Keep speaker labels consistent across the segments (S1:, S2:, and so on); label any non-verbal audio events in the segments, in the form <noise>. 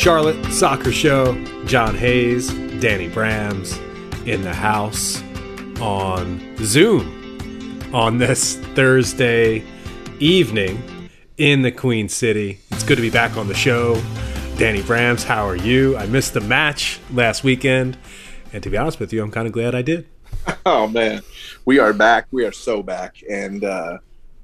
S1: Charlotte Soccer Show. John Hayes, Danny Brams in the house on Zoom on this Thursday evening in the Queen City. It's good to be back on the show. Danny Brams, how are you? I missed the match last weekend, and to be honest with you, I'm kind of glad I did. <laughs>
S2: Oh man, we are back. We are so back, and uh,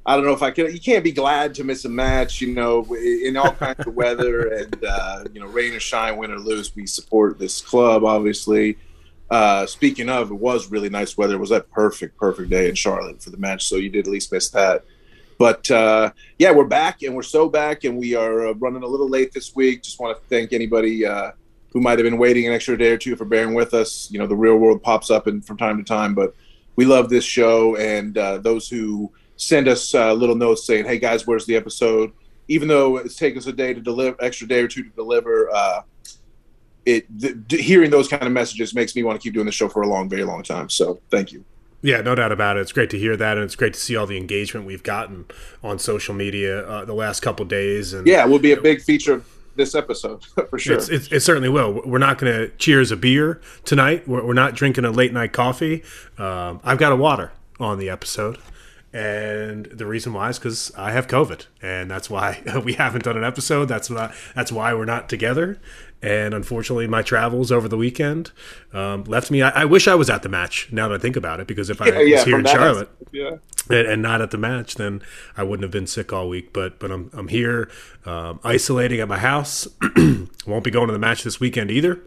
S2: I don't know if I can. You can't be glad to miss a match, you know, in all kinds of weather <laughs> and uh, you know, rain or shine, win or lose. We support this club, obviously. Uh, speaking of, it was really nice weather. It was that perfect, perfect day in Charlotte for the match, so you did at least miss that. But uh, yeah, we're back, and we're so back, and we are uh, running a little late this week. Just want to thank anybody uh, who might have been waiting an extra day or two for bearing with us. You know, the real world pops up and from time to time, but we love this show, and uh, those who send us uh, little notes saying, "Hey guys, where's the episode?" Even though it's taken us a day to deliver, extra day or two to deliver, uh, it th- hearing those kind of messages makes me want to keep doing the show for a long, very long time. So thank you.
S1: Yeah, no doubt about it. It's great to hear that, and it's great to see all the engagement we've gotten on social media uh, the last couple days. And
S2: yeah, it will be a big feature of this episode <laughs> for sure.
S1: It's, it's, it certainly will. We're not going to cheers a beer tonight. We're, we're, not drinking a late night coffee. Um, I've got a water on the episode. And the reason why is because I have COVID, and that's why <laughs> we haven't done an episode. That's why that's why we're not together. And unfortunately, my travels over the weekend um, left me. I, I, wish I was at the match. Now that I think about it, because if I <laughs> yeah, was yeah, here in Charlotte yeah. and, and, not at the match, then I wouldn't have been sick all week. But but I'm I'm here, um, isolating at my house. <clears throat> Won't be going to the match this weekend either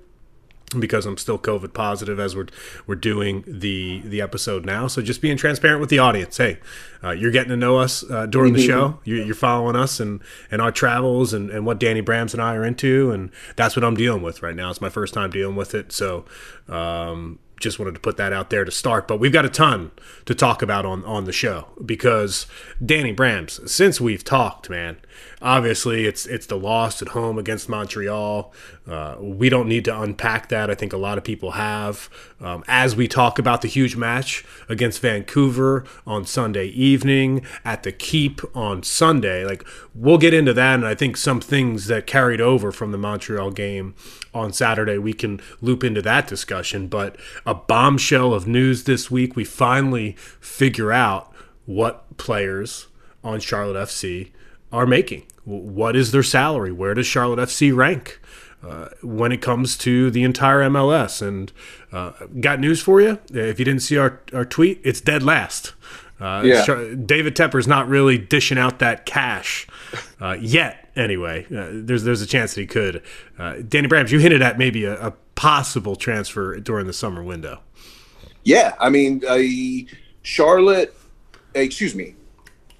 S1: because I'm still COVID positive as we're we're doing the the episode now. So just being transparent with the audience. Hey, uh, you're getting to know us uh, during the mm-hmm. show. You're, you're, following us and and our travels and, and what Danny Brams and I are into, and that's what I'm dealing with right now. It's my first time dealing with it, so. Um, just wanted to put that out there to start. But we've got a ton to talk about on, on the show because Danny Brams, since we've talked, man, obviously it's it's the loss at home against Montreal. Uh, we don't need to unpack that. I think a lot of people have. Um, as we talk about the huge match against Vancouver on Sunday evening at the Keep on Sunday, like we'll get into that, and I think some things that carried over from the Montreal game on Saturday we can loop into that discussion. But a bombshell of news this week, we finally figure out what players on Charlotte FC are making. What is their salary? Where does Charlotte FC rank uh, when it comes to the entire MLS? And uh, got news for you. If you didn't see our, our tweet, it's dead last. Uh, yeah. David Tepper's not really dishing out that cash uh, yet. Anyway, uh, there's there's a chance that he could. Uh, Danny Brams, you hinted at maybe a, a, possible transfer during the summer window.
S2: Yeah, I mean, Charlotte, excuse me,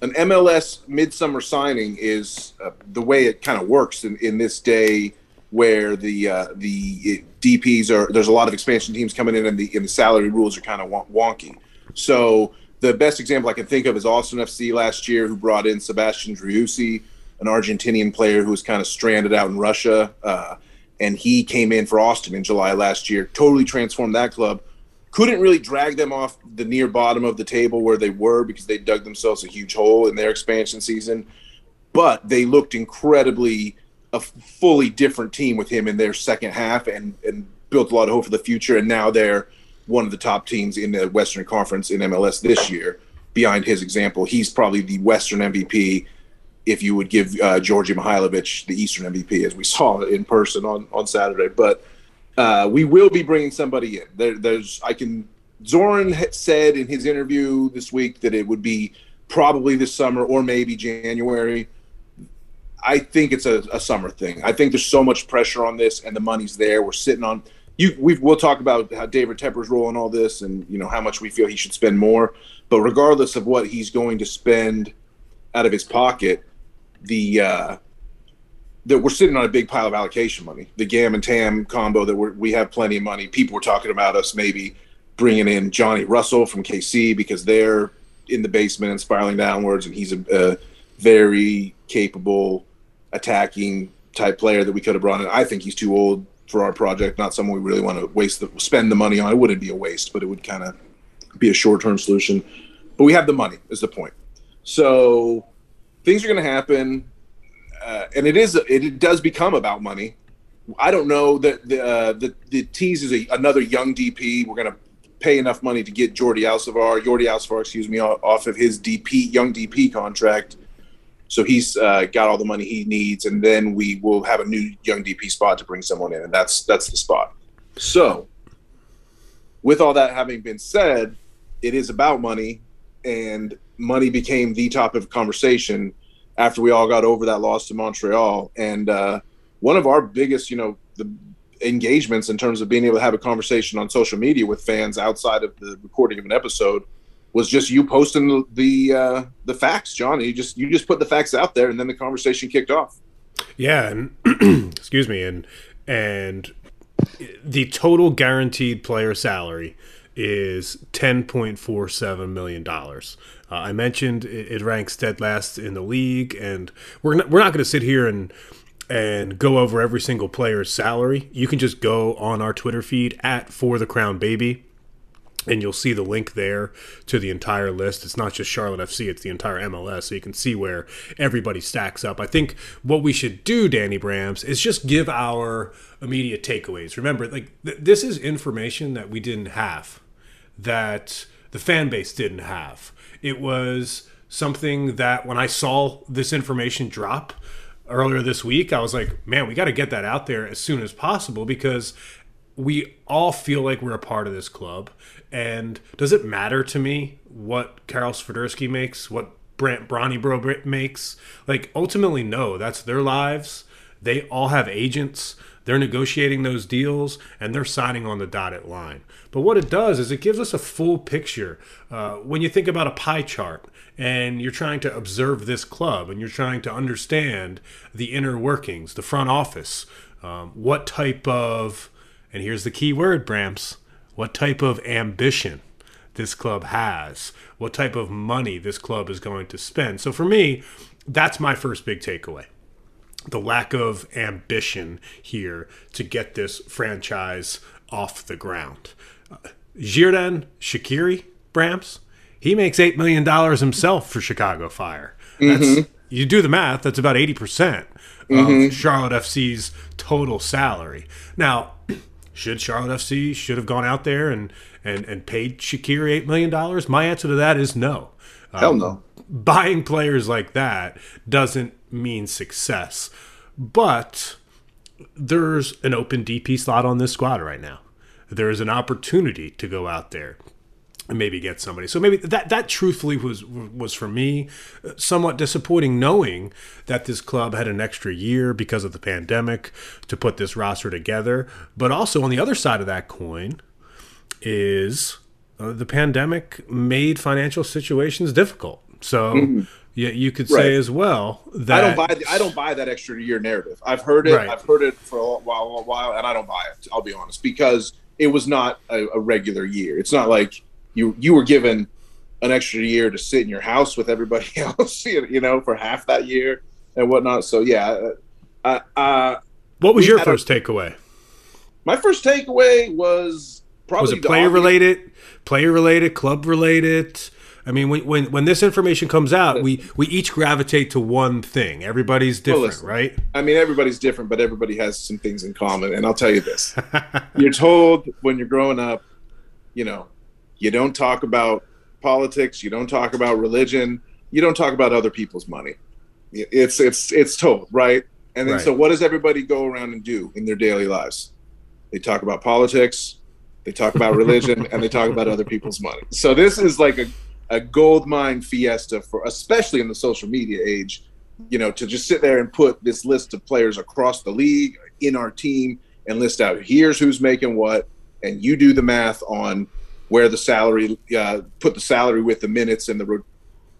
S2: an MLS midsummer signing is uh, the way it kind of works in, in this day where the uh, the DPS are there's a lot of expansion teams coming in and the and the salary rules are kind of wonky. So the best example I can think of is Austin FC last year, who brought in Sebastian Driussi, an Argentinian player who was kind of stranded out in Russia, uh, and he came in for Austin in July last year, totally transformed that club couldn't really drag them off the near bottom of the table where they were because they dug themselves a huge hole in their expansion season. But they looked incredibly a fully different team with him in their second half and, and built a lot of hope for the future. And now they're one of the top teams in the Western Conference in MLS this year. Behind his example, he's probably the Western MVP. If you would give uh, Djordje Mihailovic the Eastern MVP, as we saw in person on on Saturday, but uh, we will be bringing somebody in. There, there's, I can. Zoran said in his interview this week that it would be probably this summer or maybe January. I think it's a, a summer thing. I think there's so much pressure on this, and the money's there. We're sitting on. You, we've we will talk about how David Tepper's role in all this, and you know how much we feel he should spend more. But regardless of what he's going to spend out of his pocket, the uh, that we're sitting on a big pile of allocation money. The GAM and TAM combo that we have plenty of money. People were talking about us maybe bringing in Johnny Russell from KC because they're in the basement and spiraling downwards, and he's a, a very capable attacking type player that we could have brought in. I think he's too old for our project. Not someone we really want to waste the spend the money on. It wouldn't be a waste, but it would kind of be a short term solution. But we have the money. Is the point. So things are going to happen uh, and it is it, does become about money I don't know that the uh, the the tease is a, another young DP. We're gonna pay enough money to get Jordi Alcivar, Jordi Alcivar, excuse me, off of his DP young DP contract. So he's uh, got all the money he needs, and then we will have a new young DP spot to bring someone in, and that's that's the spot. So, with all that having been said, it is about money, and money became the topic of conversation after we all got over that loss to Montreal. And uh, one of our biggest, you know, the engagements in terms of being able to have a conversation on social media with fans outside of the recording of an episode was just you posting the the, uh, the facts, John. You just you just put the facts out there, and then the conversation kicked off.
S1: Yeah, and <clears throat> excuse me, and and the total guaranteed player salary is ten point four seven million dollars. Uh, I mentioned it, it, ranks dead last in the league, and we're not, we're not going to sit here and and go over every single player's salary. You can just go on our Twitter feed at For the Crown Baby and you'll see the link there to the entire list. It's not just Charlotte FC, it's the entire MLS, so you can see where everybody stacks up. I think what we should do, Danny Brams, is just give our immediate takeaways. Remember, like th- this is information that we didn't have, that the fan base didn't have. It was something that when I saw this information drop earlier this week, I was like, man, we got to get that out there as soon as possible because we all feel like we're a part of this club. And does it matter to me what Karol Swiderski makes, what Brandt Bronico makes? Like, ultimately, no. That's their lives. They all have agents. They're negotiating those deals and they're signing on the dotted line. But what it does is it gives us a full picture. Uh, when you think about a pie chart and you're trying to observe this club and you're trying to understand the inner workings, the front office, um, what type of and here's the key word, Brams what type of ambition this club has, what type of money this club is going to spend. So for me, that's my first big takeaway. The lack of ambition here to get this franchise off the ground. Uh, Xherdan Shaqiri, Brams, he makes $8 million himself for Chicago Fire. That's, mm-hmm. You do the math, that's about 80% of mm-hmm. Charlotte FC's total salary. Now, <clears throat> should Charlotte FC should have gone out there and and and paid Shaqiri eight million dollars? My answer to that is no.
S2: Hell no. Um,
S1: buying players like that doesn't mean success, but there's an open DP slot on this squad right now. There is an opportunity to go out there and maybe get somebody. So maybe that that truthfully was was for me somewhat disappointing knowing that this club had an extra year because of the pandemic to put this roster together. But also on the other side of that coin is uh, the pandemic made financial situations difficult. So mm-hmm. yeah, you could say as well that
S2: I don't buy the, I don't buy that extra year narrative. I've heard it. Right. I've heard it for a while, a while, and I don't buy it. I'll be honest because it was not a, a regular year. It's not like you you were given an extra year to sit in your house with everybody <laughs> else, you know, for half that year and whatnot. So yeah, uh, uh,
S1: what was your first a, takeaway?
S2: My first takeaway was probably
S1: was it player related, player related, club related. I mean, when, when when this information comes out, we we each gravitate to one thing. Everybody's different, well, listen, right?
S2: I mean, everybody's different, but everybody has some things in common. And I'll tell you this: <laughs> you're told when you're growing up, you know, you don't talk about politics. You don't talk about religion. You don't talk about other people's money. It's it's it's told right. And then right. so, what does everybody go around and do in their daily lives? They talk about politics, they talk about religion, and they talk about other people's money. So this is like a a gold mine fiesta for, especially in the social media age. You know, to just sit there and put this list of players across the league in our team and list out here's who's making what, and you do the math on where the salary uh, put the salary with the minutes and the ro-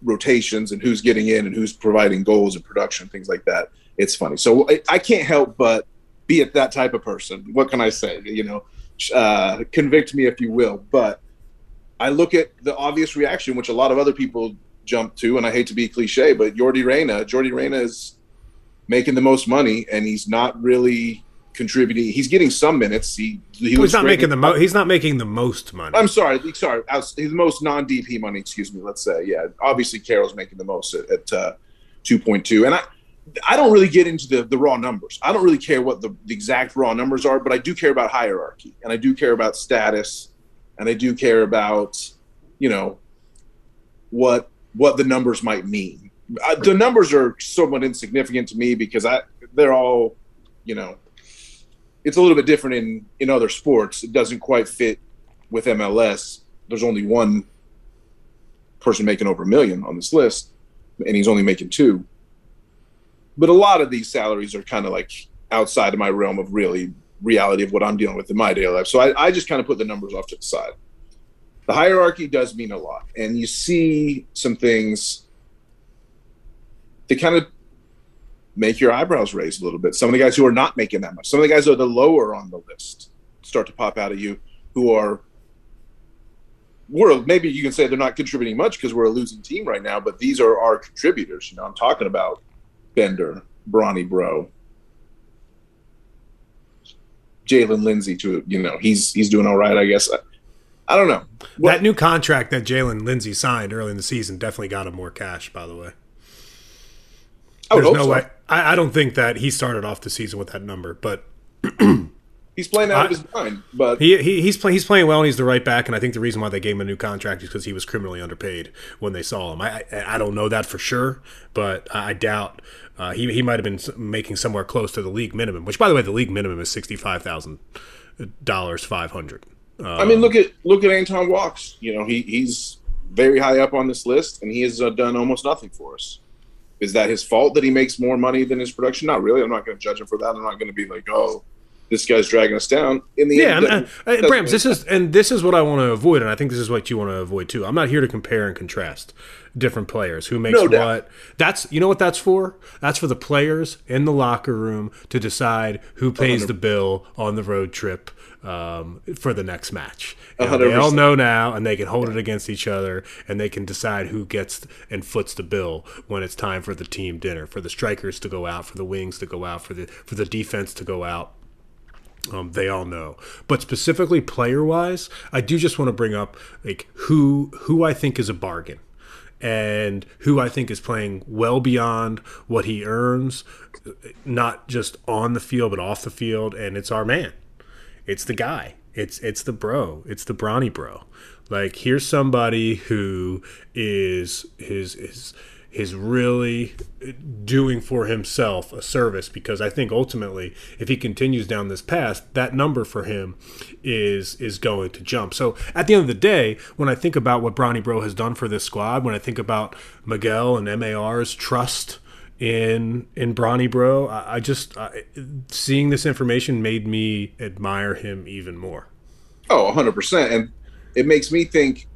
S2: rotations and who's getting in and who's providing goals and production things like that. It's funny. So I, I can't help but be it that type of person. What can i say? You know uh, convict me if you will. But i look at the obvious reaction which a lot of other people jump to and i hate to be cliche but Yordy Reyna Yordy Reyna is making the most money and he's not really contributing. He's getting some minutes. He,
S1: he he's not making the most. He's not making the most money.
S2: I'm sorry, sorry. He's the most non DP money. Excuse me. Let's say, yeah. Obviously, Karol's making the most at, at uh, 2.2, and I I don't really get into the the raw numbers. I don't really care what the, the exact raw numbers are, but I do care about hierarchy and I do care about status and I do care about you know what what the numbers might mean. I, the numbers are somewhat insignificant to me because I they're all you know it's a little bit different in in other sports. It doesn't quite fit with MLS. There's only one person making over a million on this list, and he's only making two. But a lot of these salaries are kind of like outside of my realm of really reality of what I'm dealing with in my daily life. So I, I just kind of put the numbers off to the side. The hierarchy does mean a lot, and you see some things that kind of make your eyebrows raise a little bit. Some of the guys who are not making that much, some of the guys who are the lower on the list start to pop out at you who are we're maybe you can say they're not contributing much because we're a losing team right now, but these are our contributors. You know, I'm talking about Bender, Bronny Bro, Jaylin Lindsey. To you know, he's he's doing all right, I guess. I, I don't know.
S1: that new contract that Jaylin Lindsey signed early in the season definitely got him more cash. By the way, there's no so. way. I, I don't think that he started off the season with that number, but <clears throat>
S2: he's playing out I, of his mind. But
S1: he, he he's play, he's playing well, and he's the right back. And I think the reason why they gave him a new contract is because he was criminally underpaid when they saw him. I I, I don't know that for sure, but I doubt uh, he he might have been making somewhere close to the league minimum. Which, by the way, the league minimum is sixty five thousand dollars five hundred.
S2: Um, I mean, look at look at Anton Walkes. You know, he he's very high up on this list, and he has uh, done almost nothing for us. Is that his fault that he makes more money than his production? Not really. I'm not going to judge him for that. I'm not going to be like, oh, this guy's dragging us down. In the
S1: yeah, end, and, uh, uh, Brams, this is and this is what I want to avoid, and I think this is what you want to avoid too. I'm not here to compare and contrast different players who makes no what. That's you know what that's for. That's for the players in the locker room to decide who pays 100%. the bill on the road trip um, for the next match. You know, they all know now, and they can hold it against each other, and they can decide who gets and foots the bill when it's time for the team dinner, for the strikers to go out, for the wings to go out, for the for the defense to go out. Um, they all know, but specifically player wise, I do just want to bring up like who who I think is a bargain and who I think is playing well beyond what he earns, not just on the field but off the field, and it's our man. It's the guy. It's it's the bro. It's the brawny bro. Like here's somebody who is his is is really doing for himself a service because I think ultimately if he continues down this path that number for him is is going to jump. So at the end of the day when I think about what Bronny Bro has done for this squad when I think about Miguel and MAR's trust in in Bronny Bro I, I just I, seeing this information made me admire him even more.
S2: Oh 100% and it makes me think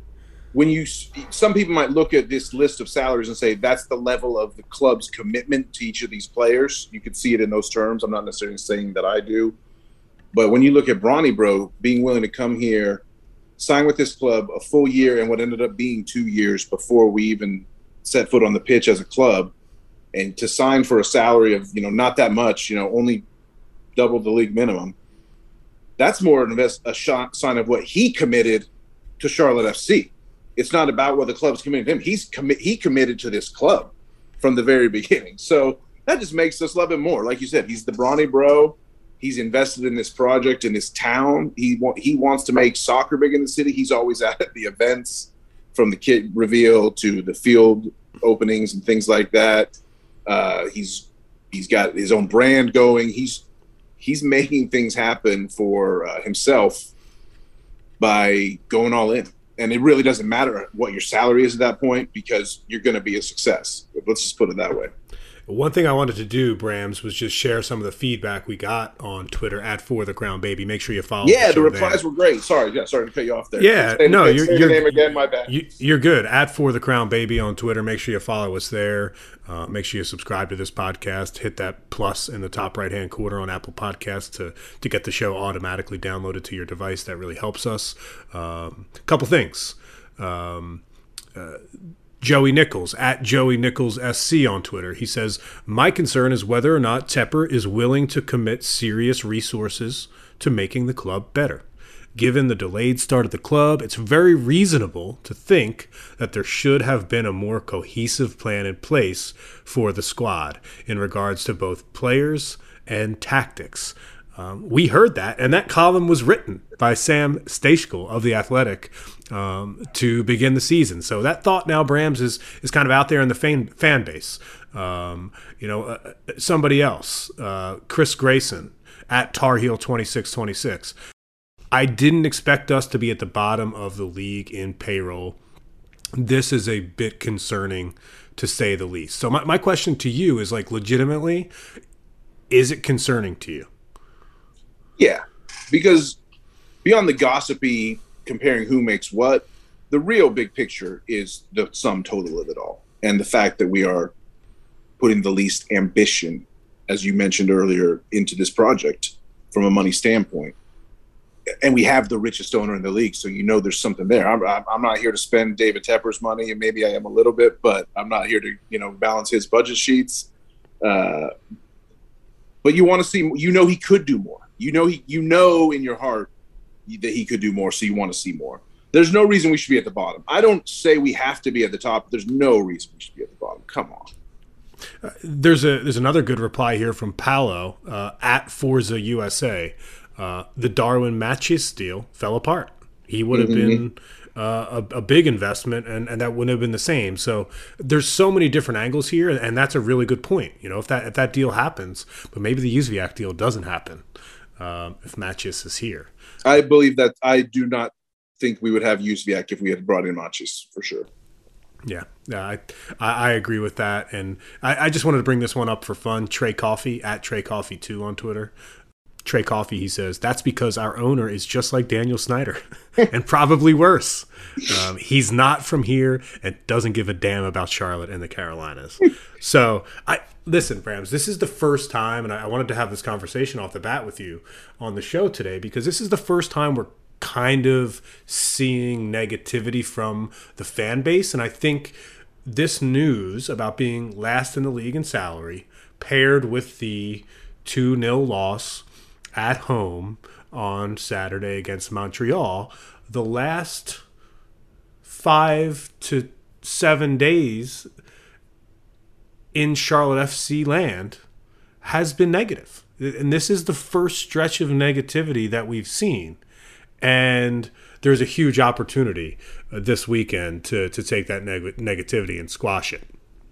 S2: when you some people might look at this list of salaries and say that's the level of the club's commitment to each of these players. You could see it in those terms. I'm not necessarily saying that I do, but when you look at Bronny Bro being willing to come here, sign with this club a full year and what ended up being two years before we even set foot on the pitch as a club, and to sign for a salary of you know not that much, you know only double the league minimum. That's more invest a shot sign of what he committed to Charlotte FC it's not about what the club's committed to him. He's commi- he committed to this club from the very beginning. So that just makes us love him more. Like you said, he's the brawny bro. He's invested in this project in this town. He wa- he wants to make soccer big in the city. He's always <laughs> at the events, from the kit reveal to the field openings and things like that. Uh, he's he's got his own brand going. He's he's making things happen for uh, himself by going all in and it really doesn't matter what your salary is at that point because you're going to be a success. Let's just put it that way.
S1: One thing I wanted to do, Brams, was just share some of the feedback we got on Twitter at For the Crown Baby. Make sure you follow.
S2: Yeah, the, the replies there. were great. Sorry, yeah, sorry to cut you off there.
S1: Yeah, say, no, you're, you're
S2: name again. My bad.
S1: You, are good. At For the Crown Baby on Twitter. Make sure you follow us there. Uh, make sure you subscribe to this podcast. Hit that plus in the top right hand corner on Apple Podcasts to to get the show automatically downloaded to your device. That really helps us. A um, couple things. Um, uh, Joey Nichols at Joey Nichols SC on Twitter. He says, My concern is whether or not Tepper is willing to commit serious resources to making the club better. given the delayed start of the club, it's very reasonable to think that there should have been a more cohesive plan in place for the squad in regards to both players and tactics. Um, we heard that, and that column was written by Sam Stejskal of the Athletic um, to begin the season. So that thought now, Brams, is is kind of out there in the fan, fan base. Um, you know, uh, somebody else, uh, Chris Grayson at Tar Heel twenty six twenty six. I didn't expect us to be at the bottom of the league in payroll. This is a bit concerning to say the least. So my, my question to you is like legitimately, is it concerning to you?
S2: Yeah, because beyond the gossipy comparing who makes what, the real big picture is the sum total of it all, and the fact that we are putting the least ambition, as you mentioned earlier, into this project from a money standpoint. And we have the richest owner in the league, so you know there's something there. I'm, I'm not here to spend David Tepper's money, and maybe I am a little bit, but I'm not here to you know balance his budget sheets. Uh, but you want to see, you know, he could do more you know he you know in your heart that he could do more, so you want to see more. There's no reason we should be at the bottom. I don't say we have to be at the top. There's no reason we should be at the bottom. Come on.
S1: Uh, there's a there's another good reply here from Paolo uh, at Forza USA. Uh, the Darwin Machís deal fell apart. He would have mm-hmm. been uh, a, a, big investment, and, and that wouldn't have been the same. So there's so many different angles here, and that's a really good point. You know, if that if that deal happens, but maybe the Jóźwiak deal doesn't happen, um, if Macchis is here.
S2: I believe that I do not think we would have Jóźwiak if we had brought in Machís for sure.
S1: Yeah, yeah, I, I agree with that, and I, I just wanted to bring this one up for fun. Trey Coffee at Trey Coffee two on Twitter. Trey Coffee, he says that's because our owner is just like Daniel Snyder, <laughs> and probably worse. Um, he's not from here and doesn't give a damn about Charlotte and the Carolinas. <laughs> So I listen, Brams. This is the first time, and I wanted to have this conversation off the bat with you on the show today because this is the first time we're kind of seeing negativity from the fan base, and I think this news about being last in the league in salary paired with the 2 0 loss at home on Saturday against Montreal, the last five to seven days in Charlotte FC land has been negative. And this is the first stretch of negativity that we've seen. And there's a huge opportunity uh, this weekend to, to take that neg- negativity and squash it.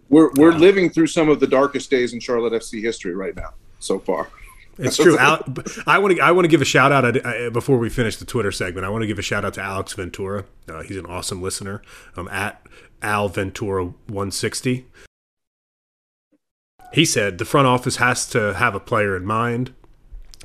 S2: We're, we're uh, living through some of the darkest days in Charlotte FC history right now, so far.
S1: It's true. I want to. I want to give a shout out before we finish the Twitter segment. I want to give a shout out to Alex Ventura. Uh, he's an awesome listener. Um, at Al Ventura 160. He said the front office has to have a player in mind,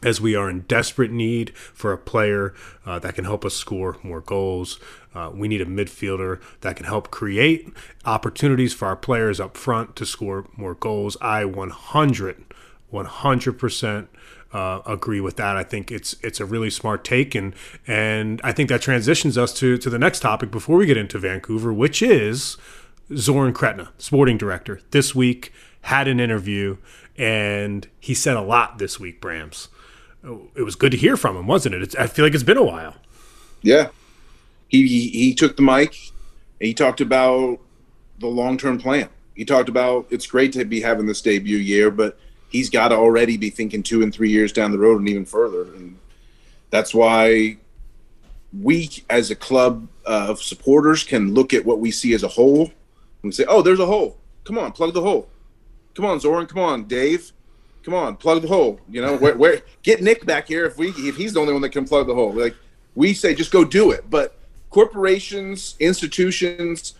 S1: as we are in desperate need for a player uh, that can help us score more goals. Uh, we need a midfielder that can help create opportunities for our players up front to score more goals. I 100 100% uh, agree with that. I think it's it's a really smart take, and and I think that transitions us to to the next topic before we get into Vancouver, which is Zoran Krneta, sporting director. This week had an interview, and he said a lot this week. Brams, it was good to hear from him, wasn't it? It's, I feel like it's been a while.
S2: Yeah, he he, he took the mic. he talked about the long term plan. He talked about it's great to be having this debut year, but he's got to already be thinking two and three years down the road and even further. And that's why we, as a club of supporters, can look at what we see as a whole and say, "Oh, there's a hole. Come on, plug the hole. Come on, Zoran. Come on, Dave. Come on, plug the hole. You know, where, where get Nick back here if we if he's the only one that can plug the hole. Like we say, just go do it. But corporations, institutions,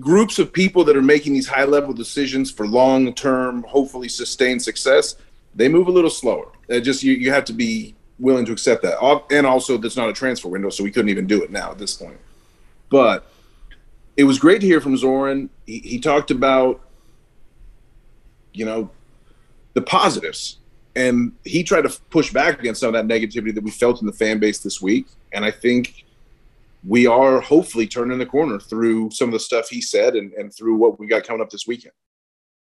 S2: groups of people that are making these high level decisions for long term, hopefully sustained success, they move a little slower. It just you, you have to be willing to accept that. And also, there's not a transfer window, so we couldn't even do it now at this point. But it was great to hear from Zoran. He, he talked about, you know, the positives. And he tried to push back against some of that negativity that we felt in the fan base this week. And I think we are hopefully turning the corner through some of the stuff he said and, and through what we got coming up this weekend.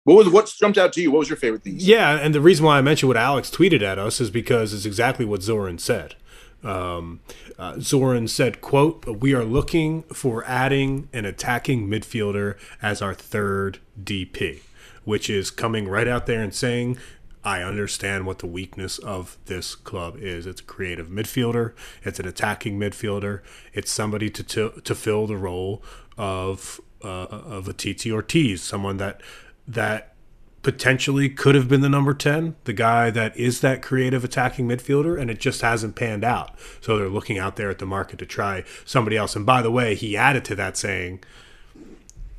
S2: What was what jumped out to you? What was your favorite thing?
S1: Yeah, and the reason why I mentioned what Alex tweeted at us is because it's exactly what Zoran said. Um, uh, Zoran said, "quote We are looking for adding an attacking midfielder as our third DP, which is coming right out there and saying." I understand what the weakness of this club is. It's a creative midfielder. It's an attacking midfielder. It's somebody to to, to fill the role of uh, of a Titi Ortiz, someone that that potentially could have been the number 10, the guy that is that creative attacking midfielder, and it just hasn't panned out. So they're looking out there at the market to try somebody else. And by the way, he added to that saying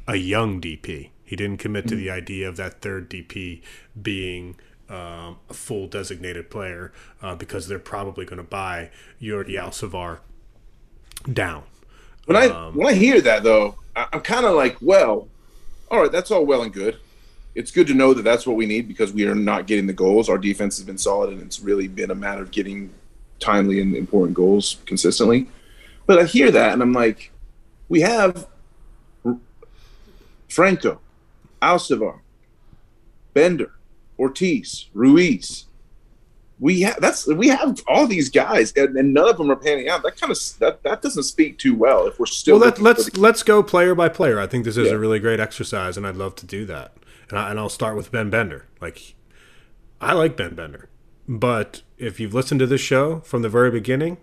S1: a young DP. He didn't commit to the idea of that third DP being um, a full designated player uh, because they're probably going to buy Jordi Alcivar down.
S2: When I um, when I hear that though, I, I'm kind of like, well, all right, that's all well and good. It's good to know that that's what we need because we are not getting the goals. Our defense has been solid, and it's really been a matter of getting timely and important goals consistently. But I hear that, and I'm like, we have Franco, Alcivar, Bender, Ortiz, Ruiz. We have that's we have all these guys, and, and, none of them are panning out. That kind of that, that doesn't speak too well. If we're still
S1: well, let, us let's, let's go player by player. I think this is yeah. a really great exercise, and I'd love to do that. And, I, and I'll start with Ben Bender. Like, I like Ben Bender, but if you've listened to this show from the very beginning,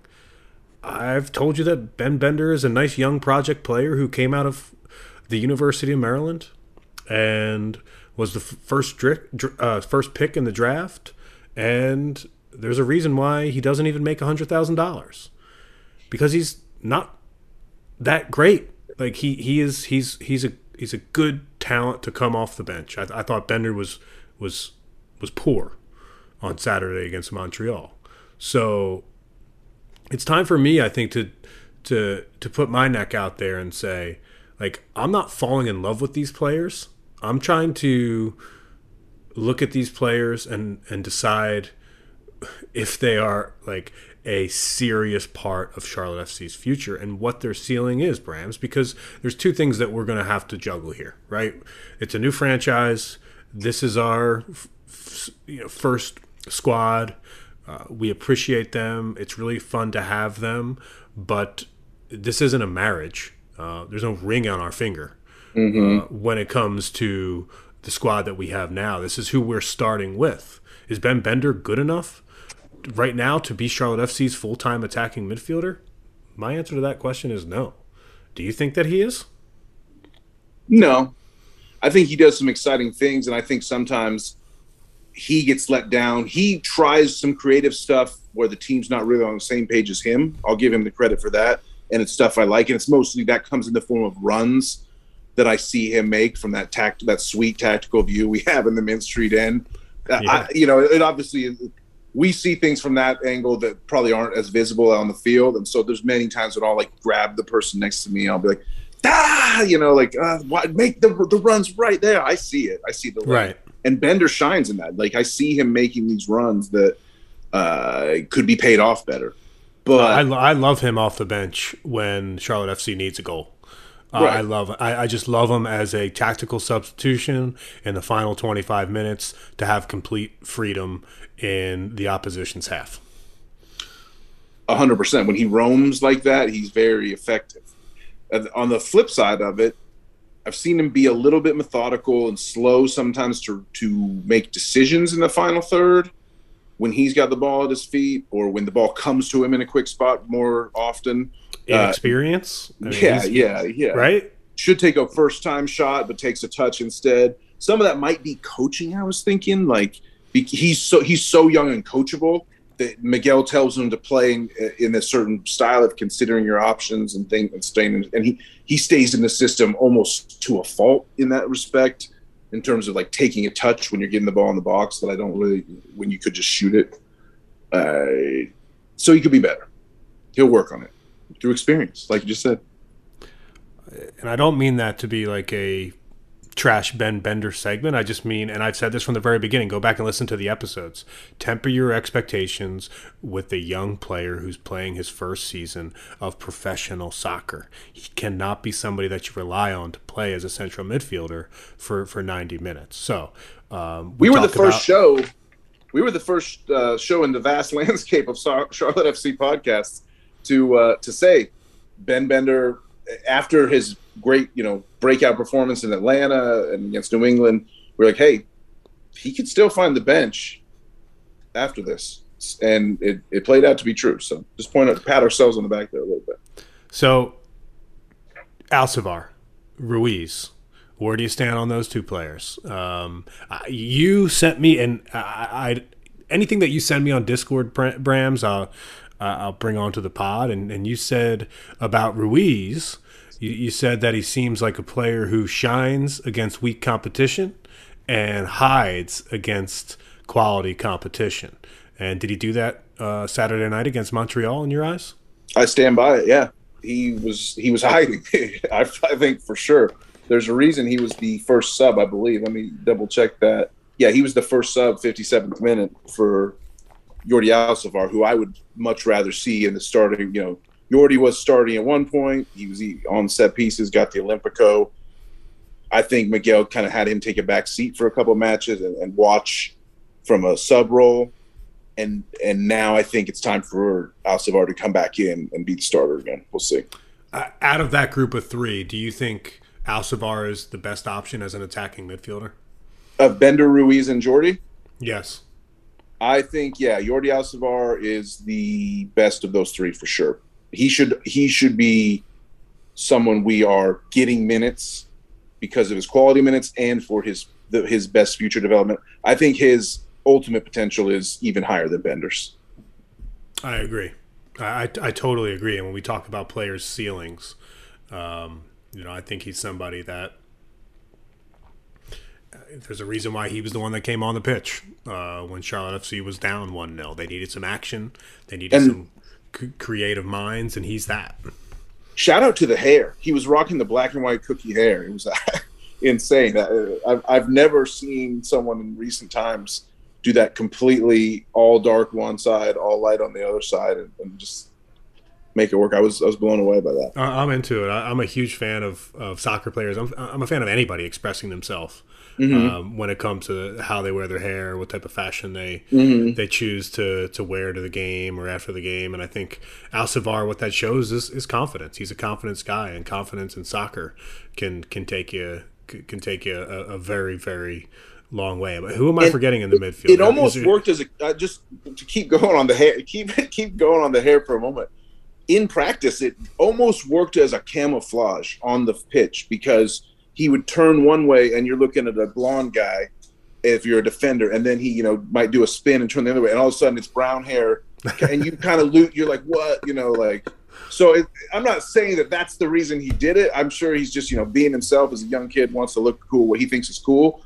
S1: I've told you that Ben Bender is a nice young project player who came out of the University of Maryland and was the first uh, first pick in the draft, and there's a reason why he doesn't even make hundred thousand dollars because he's not that great. Like he he is he's he's a he's a good talent to come off the bench. I, I thought Bender was was was poor on Saturday against Montreal, so it's time for me, I think, to to to put my neck out there and say, like, I'm not falling in love with these players. I'm trying to look at these players and and decide if they are like a serious part of Charlotte FC's future and what their ceiling is, Brams, because there's two things that we're going to have to juggle here, right? It's a new franchise. This is our f- you know, first squad. Uh, we appreciate them. It's really fun to have them, but this isn't a marriage. Uh, there's no ring on our finger mm-hmm. uh, when it comes to the squad that we have now. This is who we're starting with. Is Ben Bender good enough right now to be Charlotte FC's full time attacking midfielder? My answer to that question is no. Do you think that he is?
S2: No. I think he does some exciting things, and I think sometimes he gets let down. He tries some creative stuff where the team's not really on the same page as him. I'll give him the credit for that. And it's stuff I like. And it's mostly that comes in the form of runs that I see him make from that tact that sweet tactical view we <laughs> have in the Mint Street End. Yeah. I, you know, it obviously we see things from that angle that probably aren't as visible on the field, and so there's many times when I'll like grab the person next to me, I'll be like, ah, you know, like uh, make the the runs right there. I see it. I see the run.
S1: right.
S2: And Bender shines in that. Like I see him making these runs that uh, could be paid off better. But
S1: I, I love him off the bench when Charlotte FC needs a goal. Uh. I love I, I just love him as a tactical substitution in the final 25 minutes to have complete freedom in the opposition's half.
S2: 100%. When he roams like that, he's very effective. on the flip side of it, I've seen him be a little bit methodical and slow sometimes to to make decisions in the final third when he's got the ball at his feet or when the ball comes to him in a quick spot more often.
S1: Inexperience?
S2: Uh, I mean, yeah, yeah, yeah.
S1: Right?
S2: Should take a first time shot, but takes a touch instead. Some of that might be coaching, I was thinking. Like, he's so he's so young and coachable that Miguel tells him to play in, in a certain style of considering your options and things and staying in, and he he stays in the system almost to a fault in that respect in terms of like taking a touch when you're getting the ball in the box that I don't really when you could just shoot it. Uh, so he could be better. He'll work on it through experience, like you just said.
S1: And I don't mean that to be like a trash Ben Bender segment. I just mean, and I've said this from the very beginning, go back and listen to the episodes. Temper your expectations with a young player who's playing his first season of professional soccer. He cannot be somebody that you rely on to play as a central midfielder for, for 90 minutes. So, um,
S2: we, we were the first about, show we were the first uh, show in the vast <laughs> landscape of Charlotte FC podcasts to uh, to say Ben Bender after his great you know breakout performance in Atlanta and against New England. We're like, hey, he could still find the bench after this, and it, it played out to be true. So just point out, pat ourselves on the back there a little bit.
S1: So, Alcivar, Ruiz, where do you stand on those two players? Um, you sent me, and I, I, anything that you send me on Discord, Brams, I'll, I'll bring onto the pod. And, and you said about Ruiz, you, you said that he seems like a player who shines against weak competition and hides against quality competition. And did he do that uh, Saturday night against Montreal in your eyes?
S2: I stand by it. Yeah, he was he was <laughs> hiding. I, I, think for sure. There's a reason he was the first sub, I believe. Let me double check that. Yeah, he was the first sub, 57th minute for Jordi Alcivar, who I would much rather see in the starting. You know, Jordi was starting at one point. He was on set pieces, got the Olympico. I think Miguel kind of had him take a back seat for a couple of matches and, and watch from a sub role and and now I think it's time for Alcivar to come back in and be the starter again. We'll see.
S1: Uh, out of that group of three, do you think Alcivar is the best option as an attacking midfielder?
S2: Of Bender, Ruiz, and Jordi?
S1: Yes.
S2: I think yeah, Jordi Alcivar is the best of those three for sure. He should he should be someone we are getting minutes because of his quality minutes and for his the, his best future development. I think his ultimate potential is even higher than Bender's.
S1: I agree. I, I totally agree. And when we talk about players' ceilings, um, you know, I think he's somebody that there's a reason why he was the one that came on the pitch uh, when Charlotte FC was down 1 0. They needed some action, they needed and some c- creative minds, and he's that.
S2: Shout out to the hair. He was rocking the black and white cookie hair. It was <laughs> insane. I've, I've never seen someone in recent times do that completely all dark one side, all light on the other side, and, and just make it work. I was I was blown away by that.
S1: I'm into it. I'm a huge fan of, of soccer players. I'm I'm a fan of anybody expressing themselves mm-hmm. um, when it comes to how they wear their hair, what type of fashion they mm-hmm. they choose to to wear to the game or after the game. And I think Alcivar, what that shows is, is confidence. He's a confidence guy, and confidence in soccer can can take you can take you a, a very very long way. But who am I and forgetting in the midfield?
S2: It almost worked as a uh, just to keep going on the hair. Keep <laughs> keep going on the hair for a moment. In practice, it almost worked as a camouflage on the pitch because he would turn one way, and you're looking at a blonde guy if you're a defender, and then he you know might do a spin and turn the other way, and all of a sudden it's brown hair, and you kind of loot. You're like, what? You know, like. So it, I'm not saying that that's the reason he did it. I'm sure he's just you know being himself as a young kid wants to look cool, what he thinks is cool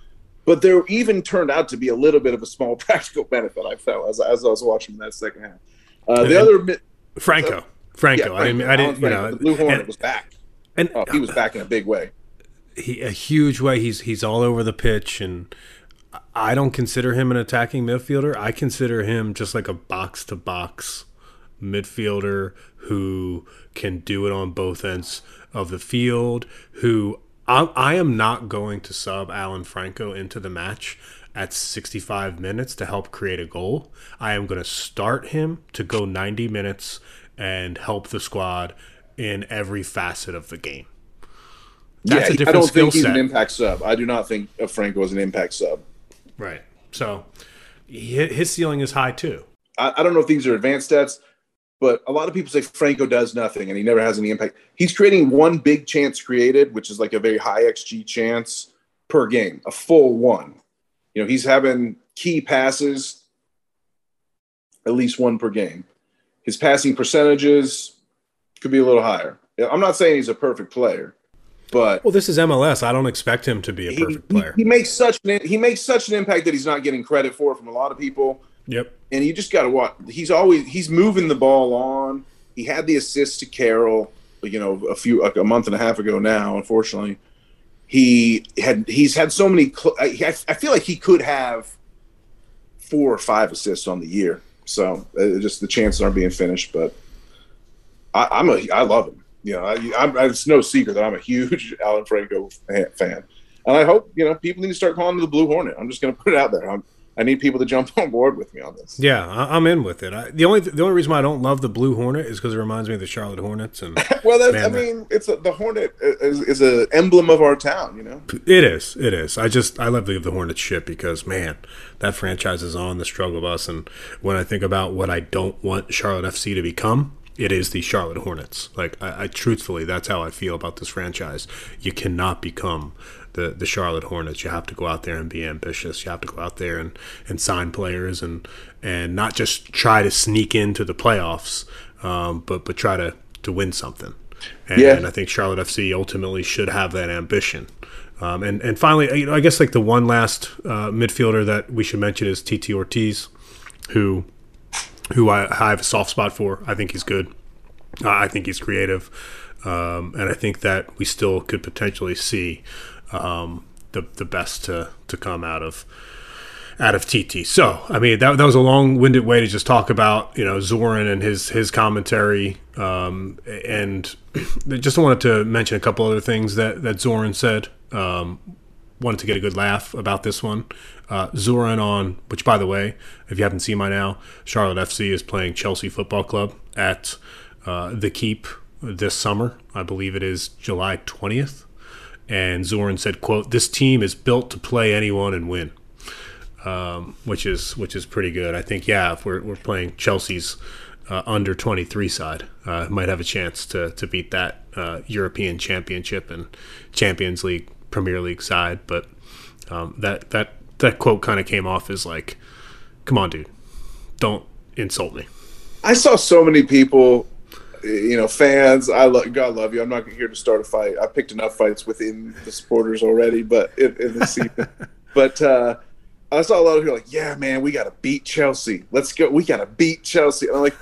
S2: but there even turned out to be a little bit of a small <laughs> practical benefit. I felt as, as I was watching that second half. Uh, the other
S1: Franco, Franco. Yeah, I didn't. I didn't. You know,
S2: the Blue Hornet and, was back, and oh, he was back in a big way.
S1: He a huge way. He's he's all over the pitch, and I don't consider him an attacking midfielder. I consider him just like a box to box midfielder who can do it on both ends of the field. Who I, I am not going to sub Alan Franco into the match at 65 minutes to help create a goal. I am going to start him to go 90 minutes and help the squad in every facet of the game.
S2: That's yeah, a different I don't think he's set. an impact sub. I do not think Franco is an impact sub.
S1: Right. So his ceiling is high too.
S2: I, I don't know if these are advanced stats. But a lot of people say Franco does nothing and he never has any impact. He's creating one big chance created, which is like a very high XG chance per game, a full one. You know, he's having key passes, at least one per game. His passing percentages could be a little higher. I'm not saying he's a perfect player, but
S1: well, this is MLS. I don't expect him to be a perfect player.
S2: He, he makes such an he makes such an impact that he's not getting credit for from a lot of people.
S1: Yep.
S2: And you just got to watch. He's always he's moving the ball on. He had the assist to Karol, you know, a few like a month and a half ago now. Unfortunately, he had he's had so many. I, I feel like he could have four or five assists on the year. So uh, just the chances aren't being finished. But I, am a I love him. You know, I, I'm, it's no secret that I'm a huge <laughs> Alan Franco fan, and I hope you know people need to start calling him the Blue Hornet. I'm just going to put it out there. I'm, I need people to jump on board with me on this.
S1: Yeah, I, am in with it. I, the only the only reason why I don't love the Blue Hornet is because it reminds me of the Charlotte Hornets. And <laughs>
S2: well, that's, man, I mean, it's a, the Hornet is, is an emblem of our town. You know,
S1: it is. It is. I just I love give the Hornets shit because man, that franchise is on the struggle bus. And when I think about what I don't want Charlotte FC to become, it is the Charlotte Hornets. Like I, I, truthfully, that's how I feel about this franchise. You cannot become the the Charlotte Hornets. You have to go out there and be ambitious. You have to go out there and, and sign players and and not just try to sneak into the playoffs, um, but but try to to win something. And, yeah. and I think Charlotte FC ultimately should have that ambition. Um, and and finally, you know, I guess like the one last uh, midfielder that we should mention is Titi Ortiz, who who I, I have a soft spot for. I think he's good. I think he's creative, um, and I think that we still could potentially see um, the the best to to come out of out of TT. So, I mean, that, that was a long-winded way to just talk about, you know, Zoran and his his commentary. Um, and <clears throat> just wanted to mention a couple other things that that Zoran said. Um, wanted to get a good laugh about this one. Uh, Zoran on, which by the way, if you haven't seen by now, Charlotte FC is playing Chelsea Football Club at uh, the Keep this summer. I believe it is July 20th and Zoran said, "quote This team is built to play anyone and win," um, which is which is pretty good. I think yeah, if we're we're playing Chelsea's uh, under twenty three side, uh, might have a chance to to beat that uh, European Championship and Champions League Premier League side. But um, that that that quote kind of came off as like, "Come on, dude, don't insult me."
S2: I saw so many people you know, fans, I love God love you. I'm not here to start a fight. I picked enough fights within the supporters already, but in, in the season. <laughs> but uh, I saw a lot of people like, "Yeah, man, we got to beat Chelsea. Let's go. We got to beat Chelsea." And I'm like,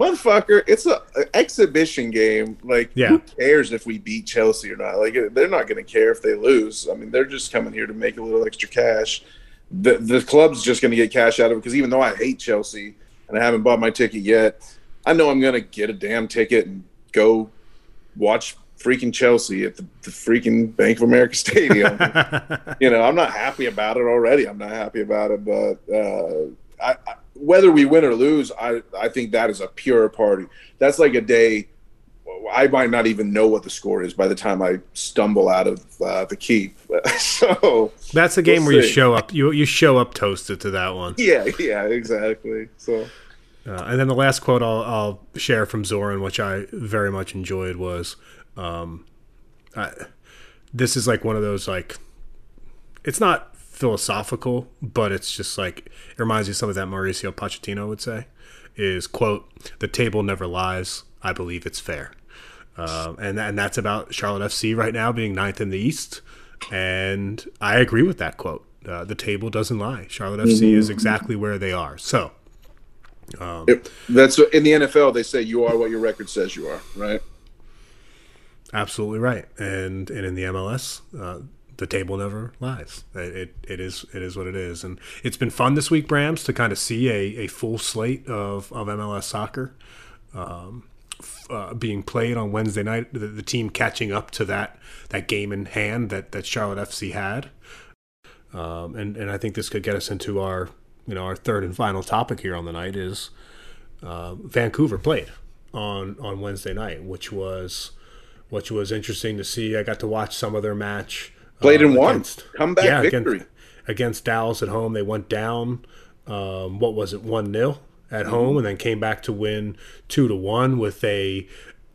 S2: "Motherfucker, it's a, an exhibition game. Like, yeah. who cares if we beat Chelsea or not? Like, they're not going to care if they lose. I mean, they're just coming here to make a little extra cash. The the club's just going to get cash out of it because even though I hate Chelsea and I haven't bought my ticket yet." I know I'm gonna get a damn ticket and go watch freaking Chelsea at the, the freaking Bank of America <laughs> Stadium. <laughs> you know, I'm not happy about it already. I'm not happy about it, but uh, I, I, whether we win or lose, I I think that is a pure party. That's like a day. I might not even know what the score is by the time I stumble out of uh, the keep. <laughs> so
S1: that's the game we'll where see. you show up. You you show up toasted to that one. <laughs>
S2: Yeah, yeah, exactly. So
S1: uh, and then the last quote I'll, I'll, share from Zoran, which I very much enjoyed, was, um, I, "This is like one of those like, it's not philosophical, but it's just like it reminds me of some of that Mauricio Pochettino would say, is quote, the table never lies. I believe it's fair." Um, and and that's about Charlotte FC right now being ninth in the East, and I agree with that quote. Uh, the table doesn't lie. Charlotte FC mm-hmm. is exactly where they are. So
S2: um, it, that's in the NFL. They say you are what your record says you are, right?
S1: Absolutely right. And and in the MLS, uh, the table never lies. It, it, is it is what it is, and it's been fun this week, Brams, to kind of see a, a full slate of, of MLS soccer um, uh, being played on Wednesday night. The, the, team catching up to that that game in hand that that Charlotte FC had, um, and and I think this could get us into our you know, our third and final topic here on the night is uh, Vancouver played on on Wednesday night, which was which was interesting to see. I got to watch some of their match.
S2: Played uh, and won. Comeback yeah, victory
S1: against, against, Dallas at home. They went down. Um, what was it? One 0 at mm-hmm. home, and then came back to win two to one with a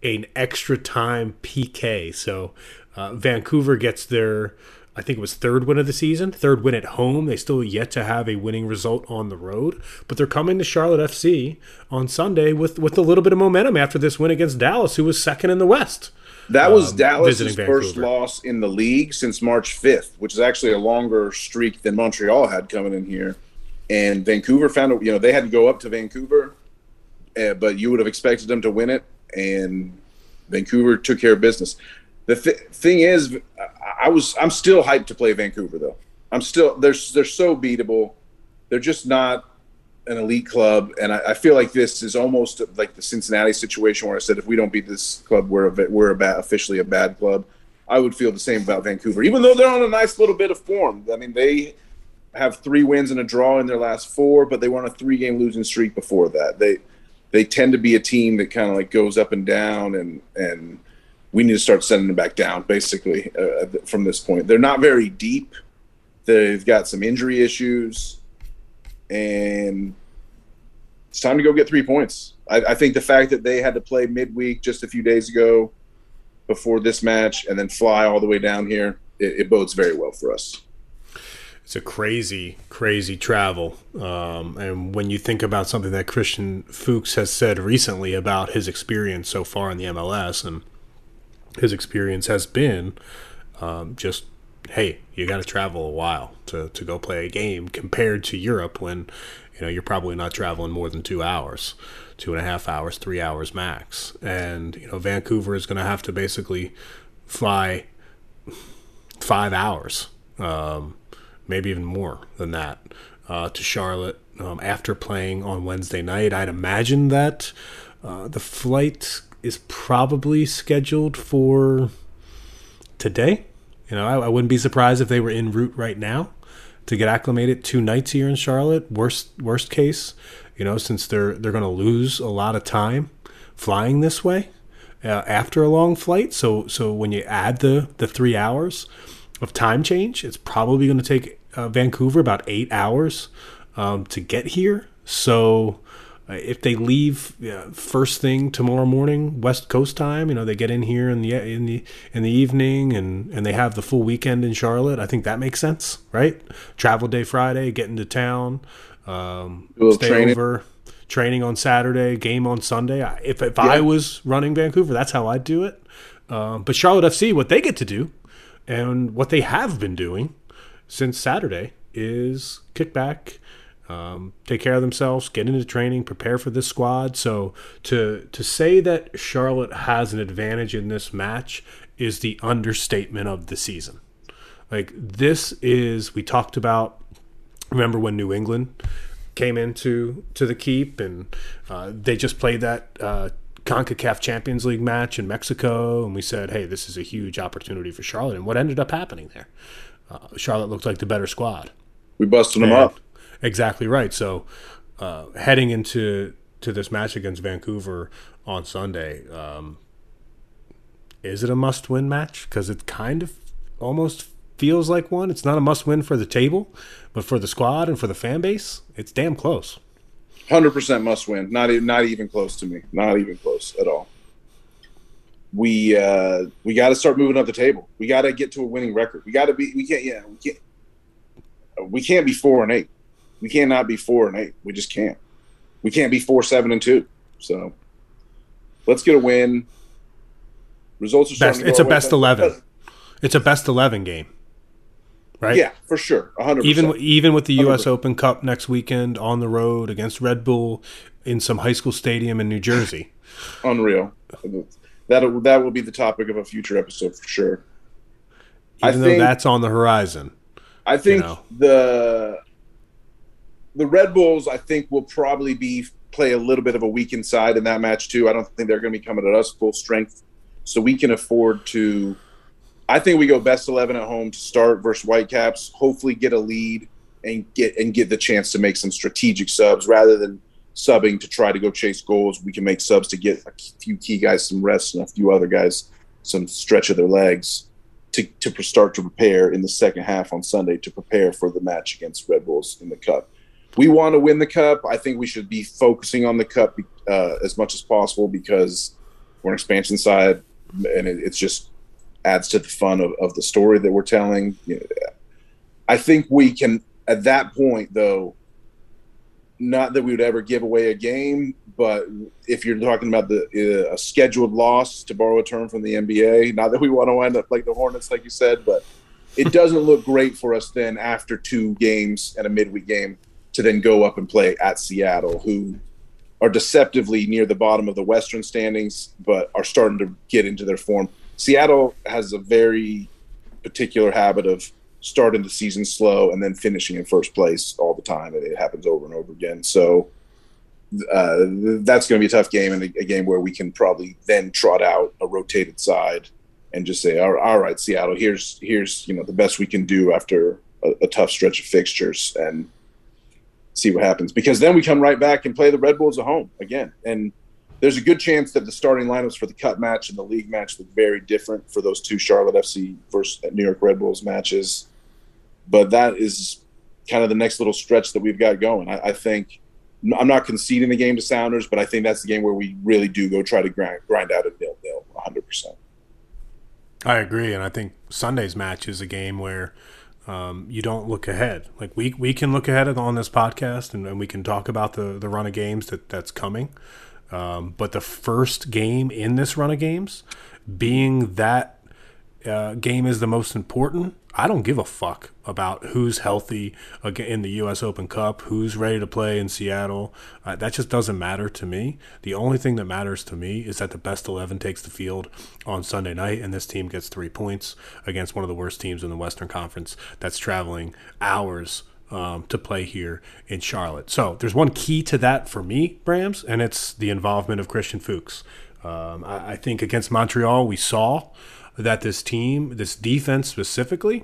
S1: an extra time PK. So uh, Vancouver gets their I think it was third win of the season, third win at home. They still yet to have a winning result on the road, but they're coming to Charlotte FC on Sunday with with a little bit of momentum after this win against Dallas, who was second in the West.
S2: That was um, Dallas's first loss in the league since March 5th, which is actually a longer streak than Montreal had coming in here. And Vancouver found it, you know, they had to go up to Vancouver, uh, but you would have expected them to win it. And Vancouver took care of business. The th- thing is, I was I'm still hyped to play Vancouver though. I'm still they're they're so beatable. They're just not an elite club, and I, I, feel like this is almost like the Cincinnati situation where I said if we don't beat this club, we're a, we're a bad, officially a bad club. I would feel the same about Vancouver, even though they're on a nice little bit of form. I mean, they have three wins and a draw in their last four, but they were on a three game losing streak before that. They they tend to be a team that kind of like goes up and down, and and we need to start sending them back down basically uh, from this point. They're not very deep. They've got some injury issues, and it's time to go get three points. I, I think the fact that they had to play midweek just a few days ago before this match and then fly all the way down here, it, it bodes very well for us
S1: it's a crazy, crazy travel. Um, and when you think about something that Christian Fuchs has said recently about his experience so far in the MLS, and his experience has been um, just, hey, you got to travel a while to, to go play a game compared to Europe when, you know, you're probably not traveling more than two hours, two and a half hours, three hours max. And, you know, Vancouver is going to have to basically fly five hours. Um, maybe even more than that, uh, to Charlotte um, after playing on Wednesday night. I'd imagine that uh, the flight is probably scheduled for today. You know, I, I, wouldn't be surprised if they were en route right now to get acclimated. Two nights here in Charlotte. Worst worst case, you know, since they're they're going to lose a lot of time flying this way uh, after a long flight. So so when you add the the three hours of time change. It's probably going to take uh, Vancouver about eight hours um, to get here. So if they leave uh, first thing tomorrow morning, West Coast time, you know they get in here in the in the in the evening and and they have the full weekend in Charlotte. I think that makes sense, right? Travel day Friday, get into town, um, stay training. over, training on Saturday, game on Sunday. If if yeah. I was running Vancouver, that's how I'd do it. Um, but Charlotte FC, what they get to do and what they have been doing since Saturday is kick back, um, take care of themselves, get into training, prepare for this squad. So to to say that Charlotte has an advantage in this match is the understatement of the season. Like this is we talked about. Remember when New England came into to the keep and uh, they just played that uh, CONCACAF Champions League match in Mexico, and we said, hey, this is a huge opportunity for Charlotte. And what ended up happening there? Uh, Charlotte looked like the better squad.
S2: We busted them up.
S1: Exactly right. So uh, heading into to this match against Vancouver on Sunday, um, is it a must-win match? Because it kind of almost feels like one. It's not a must-win for the table, but for the squad and for the fan base, it's damn close.
S2: Hundred percent must win. Not even not even close to me. Not even close at all. We uh, we got to start moving up the table. We got to get to a winning record. We got to be. We can't. Yeah. We can't. We can't be four and eight. We cannot be four and eight. We just can't. We can't be four seven and two. So let's get a win. Results are
S1: best, It's a best eleven. It's a best eleven game right?
S2: Yeah, for sure, hundred.
S1: Even even with the U.S. 100%. Open Cup next weekend on the road against Red Bull in some high school stadium in New Jersey. <laughs>
S2: Unreal. That that will be the topic of a future episode for sure.
S1: Even I though think, that's on the horizon.
S2: I think you know. the the Red Bulls, I think, will probably be play a little bit of a weakened side in that match too. I don't think they're going to be coming at us full strength, so we can afford to I think we go best eleven at home to start versus Whitecaps. Hopefully, get a lead and get and get the chance to make some strategic subs rather than subbing to try to go chase goals. We can make subs to get a few key guys some rest and a few other guys some stretch of their legs to to start to prepare in the second half on Sunday to prepare for the match against Red Bulls in the Cup. We want to win the Cup. I think we should be focusing on the Cup uh, as much as possible because we're an expansion side, and it, just adds to the fun of, of the story that we're telling. I think we can, at that point, though, not that we would ever give away a game, but if you're talking about the uh, a scheduled loss, to borrow a term from the NBA, not that we want to wind up like the Hornets, like you said, but it doesn't look great for us then after two games and a midweek game to then go up and play at Seattle, who are deceptively near the bottom of the Western standings, but are starting to get into their form. Seattle has a very particular habit of starting the season slow and then finishing in first place all the time. It happens over and over again. So uh, that's going to be a tough game and a, a, game where we can probably then trot out a rotated side and just say, all, all right, Seattle, here's here's you know the best we can do after a, a tough stretch of fixtures and see what happens. Because then we come right back and play the Red Bulls at home again, and there's a good chance that the starting lineups for the cup match and the league match look very different for those two Charlotte FC versus New York Red Bulls matches. But that is kind of the next little stretch that we've got going. I, I think I'm not conceding the game to Sounders, but I think that's the game where we really do go try to grind, grind out a nil nil 100. percent
S1: I agree, and I think Sunday's match is a game where um, you don't look ahead. Like we we can look ahead on this podcast, and, and we can talk about the the run of games that that's coming. Um, but the first game in this run of games, being that uh, game is the most important, I don't give a fuck about who's healthy in the U.S. Open Cup, who's ready to play in Seattle. Uh, that just doesn't matter to me. The only thing that matters to me is that the best 11 takes the field on Sunday night, and this team gets three points against one of the worst teams in the Western Conference that's traveling hours um, to play here in Charlotte. So there's one key to that for me, Brams, and it's the involvement of Christian Fuchs. Um, I, I think against Montreal, we saw that this team, this defense specifically,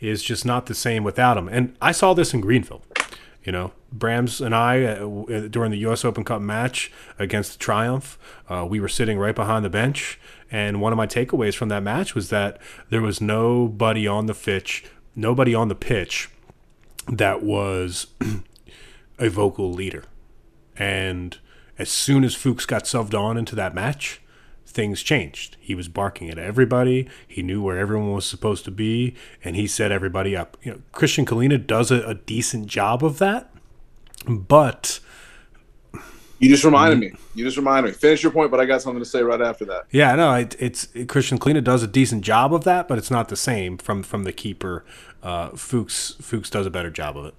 S1: is just not the same without him. And I saw this in Greenville. You know, Brams and I uh, during the U.S. Open Cup match against Triumph, uh, we were sitting right behind the bench, and one of my takeaways from that match was that there was nobody on the pitch, nobody on the pitch that was <clears throat> a vocal leader. And as soon as Fuchs got subbed on into that match, things changed. He was barking at everybody. He knew where everyone was supposed to be, and he set everybody up. You know, Kristijan Kahlina does a, a decent job of that, but
S2: you just reminded me. You just reminded me. Finish your point, but I got something to say right after that.
S1: Yeah, no, it, it's it, Kristijan Kahlina does a decent job of that, but it's not the same from from the keeper. Uh, Fuchs Fuchs does a better job of it.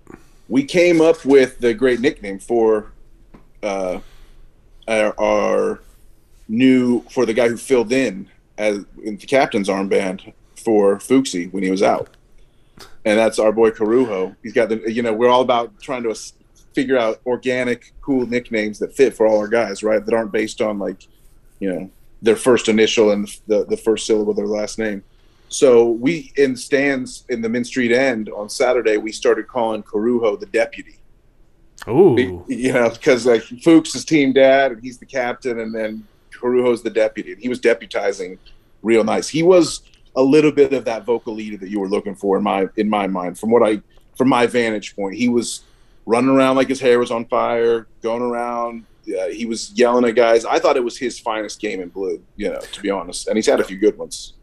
S2: We came up with the great nickname for uh, our, our knew for the guy who filled in as in the captain's armband for Fuxi when he was out, and that's our boy Corujo. He's got the you know we're all about trying to figure out organic, cool nicknames that fit for all our guys, right? That aren't based on like you know their first initial and the the first syllable of their last name. So we in stands in the Mint Street End on Saturday, we started calling Corujo the deputy.
S1: Oh,
S2: you know, because like Fuchs is team dad and he's the captain, and then Corujo's the deputy, and he was deputizing real nice. He was a little bit of that vocal leader that you were looking for in my in my mind. From what I from my vantage point, he was running around like his hair was on fire, going around. Uh, he was yelling at guys. I thought it was his finest game in blue, you know, to be honest. And he's had a few good ones.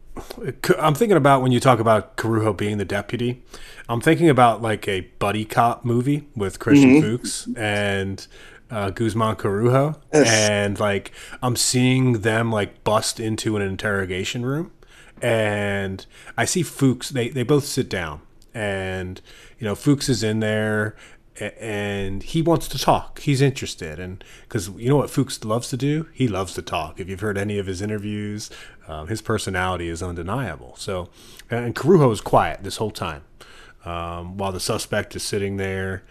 S1: I'm thinking about when you talk about Corujo being the deputy. I'm thinking about like a buddy cop movie with Christian mm-hmm. Fuchs and uh, Guzman Corujo, and like I'm seeing them like bust into an interrogation room, and I see Fuchs. They they both sit down, and you know Fuchs is in there, and he wants to talk. He's interested, and because you know what Fuchs loves to do, he loves to talk. If you've heard any of his interviews, um, his personality is undeniable. So, and Corujo is quiet this whole time, um, while the suspect is sitting there,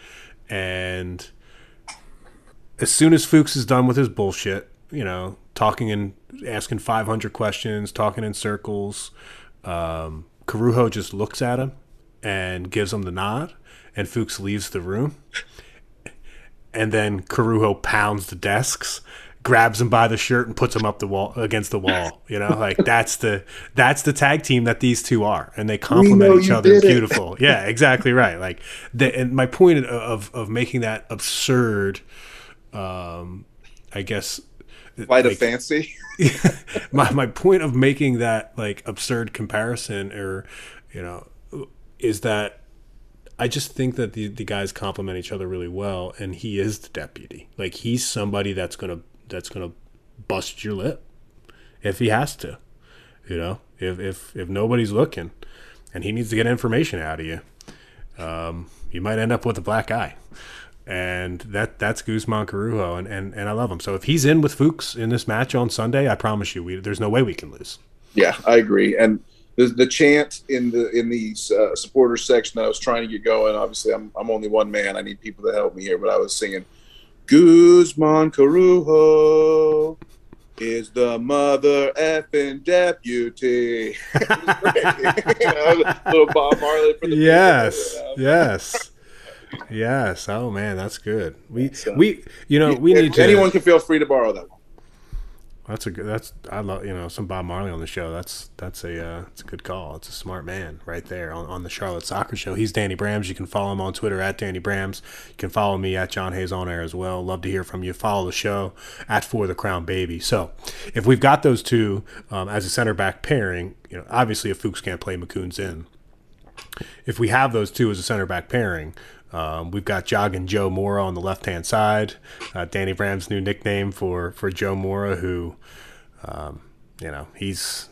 S1: and as soon as Fuchs is done with his bullshit, you know, talking and asking 500 questions, talking in circles, um, Corujo just looks at him and gives him the nod, and Fuchs leaves the room. And then Corujo pounds the desks, grabs him by the shirt, and puts him up the wall against the wall. You know, <laughs> like that's the that's the tag team that these two are, and they complement each other. Beautiful, yeah, exactly right. Like, the, and my point of of making that absurd um, I guess
S2: light like, of fancy. <laughs> <laughs>
S1: my my point of making that like absurd comparison, or you know, is that I just think that the the guys complement each other really well, and he is the deputy. Like he's somebody that's gonna that's gonna bust your lip if he has to. You know, if if if nobody's looking, and he needs to get information out of you, um, you might end up with a black eye and that that's Guzman Corujo, and, and and I love him. So if he's in with Fuchs in this match on Sunday, I promise you, we, there's no way we can lose.
S2: Yeah, I agree. And the, the chant in the in the uh, supporters section that I was trying to get going. Obviously, I'm I'm only one man. I need people to help me here, but I was singing Guzman Corujo. is the mother effing deputy. <laughs> <laughs> you know, little Bob Marley for the <laughs>
S1: yes,
S2: people, you know?
S1: yes, yes. Oh man, that's good. We
S2: So-
S1: we you know we need to.
S2: Anyone can feel free to borrow that one.
S1: That's a good. That's I love you know some Bob Marley on the show. That's that's a uh, it's a good call. It's a smart man right there on, on the Charlotte Soccer Show. He's Danny Brams. You can follow him on Twitter at Danny Brams. You can follow me at John Hayes on air as well. Love to hear from you. Follow the show at For the Crown Baby. So if we've got those two um, as a center back pairing, you know obviously if Fuchs can't play, Makoun's in. If we have those two as a center back pairing. Um, we've got Jogging Joe Mora on the left hand side. Uh, Danny Bram's new nickname for, for Joe Mora, who um, you know, he's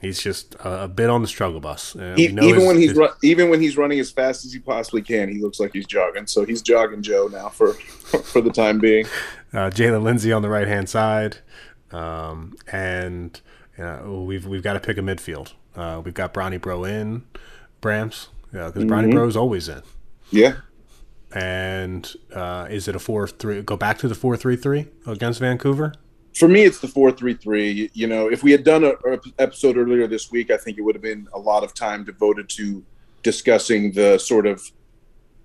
S1: he's just a, a bit on the struggle bus. Uh,
S2: even
S1: his-
S2: when he's
S1: his-
S2: run, even when he's running as fast as he possibly can, he looks like he's jogging. So he's jogging Joe now for <laughs> for the time being.
S1: uh, Jaylin Lindsey on the right hand side, um, and you we've we've got to pick a midfield. Uh, we've got Bronny Bro in, Brams, because
S2: Mm-hmm.
S1: Bronny Bro's always in.
S2: Yeah,
S1: And uh, is it a four three? Go back to the four three three against Vancouver.
S2: for me, it's the four three three. You know, if we had done a, a episode earlier this week, I think it would have been a lot of time devoted to discussing the sort of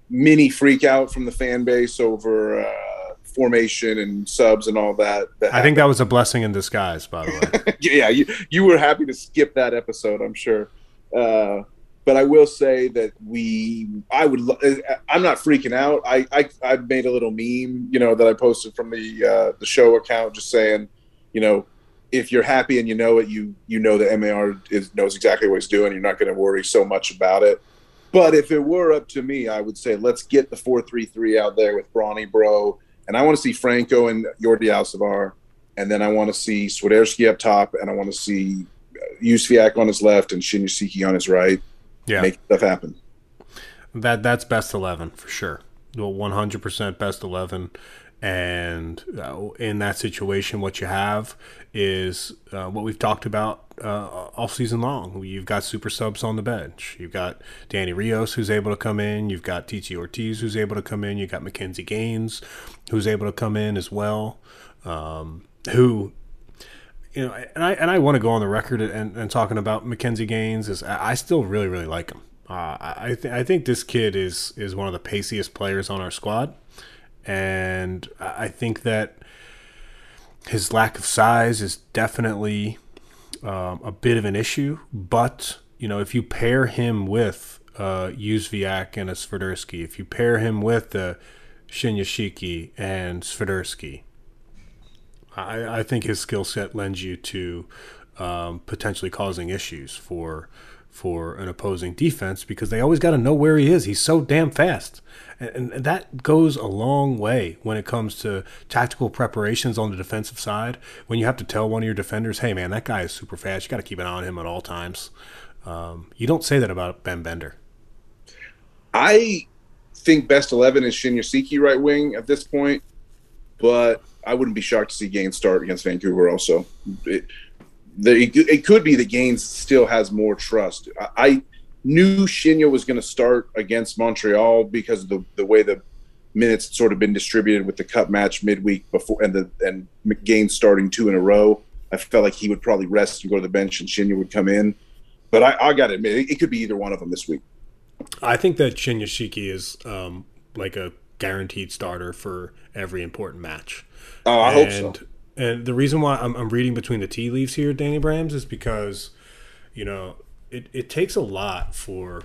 S2: mini freak out from the fan base over uh, formation and subs and all that. that
S1: I think that was a blessing in disguise, by the way. <laughs>
S2: yeah, you, you were happy to skip that episode, I'm sure. Uh, but I will say that we, I would, lo- I'm not freaking out. I, I, I made a little meme, you know, that I posted from the uh, the show account, just saying, you know, if you're happy and you know it, you you know the MAR is knows exactly what he's doing. You're not going to worry so much about it. But if it were up to me, I would say let's get the four three three out there with Brawny Bro, and I want to see Franco and Jordy Alcivar, and then I want to see Swiderski up top, and I want to see uh, Jóźwiak on his left and Shinyashiki on his right.
S1: Yeah,
S2: Make stuff happen.
S1: That that's best eleven for sure. Well, one hundred percent best eleven. And uh, in that situation, what you have is uh, what we've talked about uh, all season long. You've got super subs on the bench. You've got Danny Rios who's able to come in. You've got Titi Ortiz who's able to come in. You've got McKinze Gaines who's able to come in as well. Um, who you know, and I and I want to go on the record and, and talking about McKinze Gaines is I still really really like him. Uh, I th- I think this kid is is one of the paciest players on our squad, and I think that his lack of size is definitely um, a bit of an issue. But you know, if you pair him with uh, and a Swiderski, if you pair him with the Shinyashiki and Swiderski, I, I think his skill set lends you to um, potentially causing issues for for an opposing defense because they always got to know where he is. He's so damn fast, and, and that goes a long way when it comes to tactical preparations on the defensive side. When you have to tell one of your defenders, "Hey, man, that guy is super fast. You got to keep an eye on him at all times." Um, you don't say that about Ben Bender.
S2: I think best eleven is Shinyashiki right wing at this point, but I wouldn't be shocked to see Gaines start against Vancouver. Also, it, the, it could be that Gaines still has more trust. I, I knew Shinya was going to start against Montreal because of the the way the minutes had sort of been distributed with the cup match midweek before, and the and Gaines starting two in a row. I felt like he would probably rest and go to the bench, and Shinya would come in. But I, I got to admit, it, it could be either one of them this week.
S1: I think that Shinyashiki is um, like a guaranteed starter for every important match.
S2: Oh, I hope so.
S1: And the reason why I'm, I'm reading between the tea leaves here, Danny Brams, is because you know it, it takes a lot for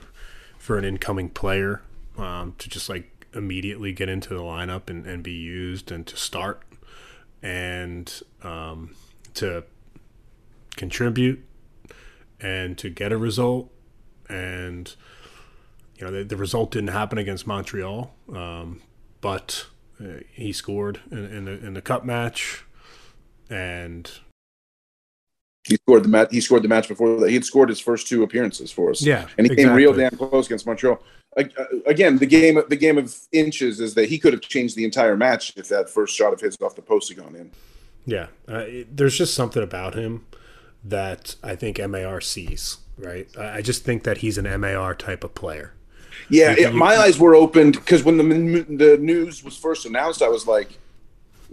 S1: for an incoming player um, to just like immediately get into the lineup and, and be used and to start and um, to contribute and to get a result and you know the, the result didn't happen against Montreal um, but uh, he scored in, in, the, in the cup match and
S2: He scored the match. He scored the match before that. He had scored his first two appearances for us.
S1: yeah
S2: and he came real damn close against Montreal. Uh, Again, the game, the game of inches is that he could have changed the entire match if that first shot of his off the post had gone in.
S1: Yeah, uh, it, there's just something about him that I think MAR sees. Right, I, I just think that he's an MAR type of player.
S2: Yeah, it- my eyes were opened because when the the news was first announced, I was like,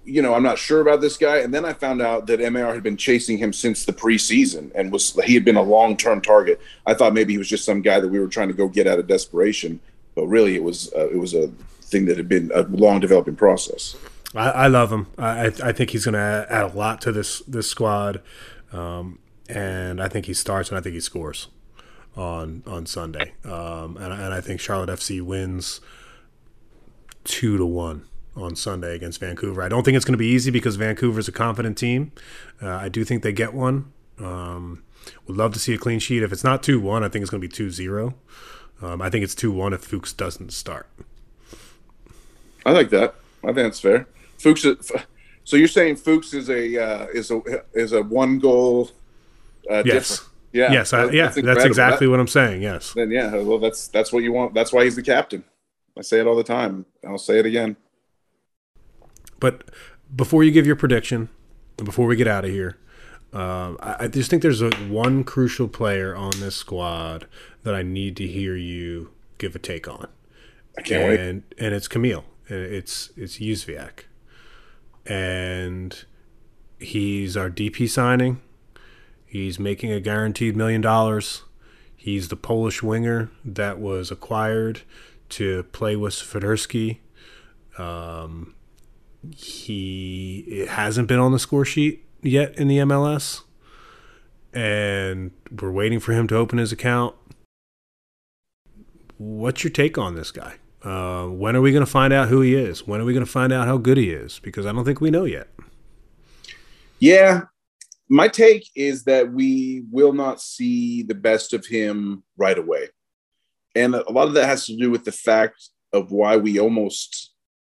S2: you know, I'm not sure about this guy. And then I found out that MAR had been chasing him since the preseason and was he had been a long term target. I thought maybe he was just some guy that we were trying to go get out of desperation, but really it was uh, it was a thing that had been a long developing process.
S1: I, I love him. I, I think he's going to add a lot to this this squad, um, and I think he starts and I think he scores on on Sunday. Um, and, and I think Charlotte FC wins two to one on Sunday against Vancouver. I don't think it's going to be easy because Vancouver is a confident team. Uh, I do think they get one. Um, would love to see a clean sheet. If it's not 2 1, I think it's going to be 2 0. Um, I think it's 2 1 if Fuchs doesn't start.
S2: I like that. I think that's fair. Fuchs. So you're saying Fuchs is a uh, is a is a one goal. Uh,
S1: yes.
S2: Different.
S1: Yeah. Yes. I, yeah. That's, that's exactly that, what I'm saying. Yes.
S2: Then yeah. Well, that's that's what you want. That's why he's the captain. I say it all the time. I'll say it again.
S1: But before you give your prediction, before we get out of here, uh, I, I, just think there's a, one crucial player on this squad that I need to hear you give a take on.
S2: I can't
S1: and, wait. And it's Kamil. It's it's Jóźwiak. And he's our DP signing. He's making a guaranteed million dollars. He's the Polish winger that was acquired to play with Swiderski. Um, he hasn't been on the score sheet yet in the MLS, and we're waiting for him to open his account. What's your take on this guy? Uh, when are we going to find out who he is? When are we going to find out how good he is? Because I don't think we know yet.
S2: Yeah, my take is that we will not see the best of him right away. And a lot of that has to do with the fact of why we almost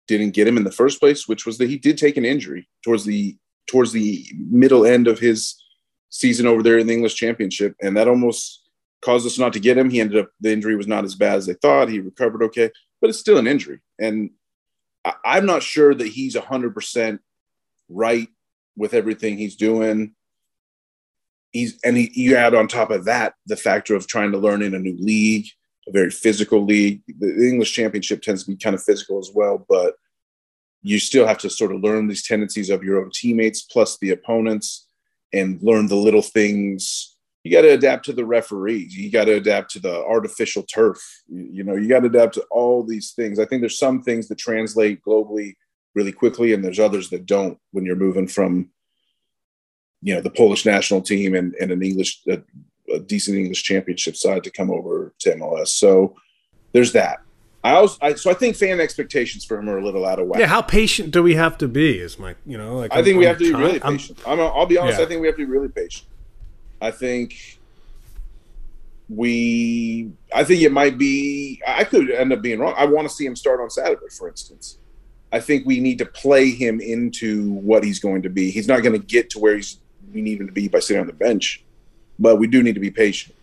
S2: didn't get him in the first place, which was that he did take an injury towards the towards the middle end of his season over there in the English Championship, and that almost caused us not to get him. He ended up the injury was not as bad as they thought. He recovered okay, but it's still an injury, and I, am not sure that he's hundred percent right with everything he's doing. He's and he, you add on top of that the factor of trying to learn in a new league a very physical league. The English Championship tends to be kind of physical as well, but you still have to sort of learn these tendencies of your own teammates plus the opponents and learn the little things. You got to adapt to the referees. You got to adapt to the artificial turf. You, you know, you got to adapt to all these things. I think there's some things that translate globally really quickly, and there's others that don't when you're moving from, you know, the Polish national team and, and an English, a decent English championship side to come over to MLS. So there's that. I also, I, so I think fan expectations for him are a little out of whack.
S1: Yeah, how patient do we have to be? Is my, you know, like
S2: I think I'm, we have to be really patient. I'm, I'll be honest. Yeah. I think we have to be really patient. I think we, I think it might be. I could end up being wrong. I want to see him start on Saturday, for instance. I think we need to play him into what he's going to be. He's not going to get to where he's we need him to be by sitting on the bench but we do need to be patient.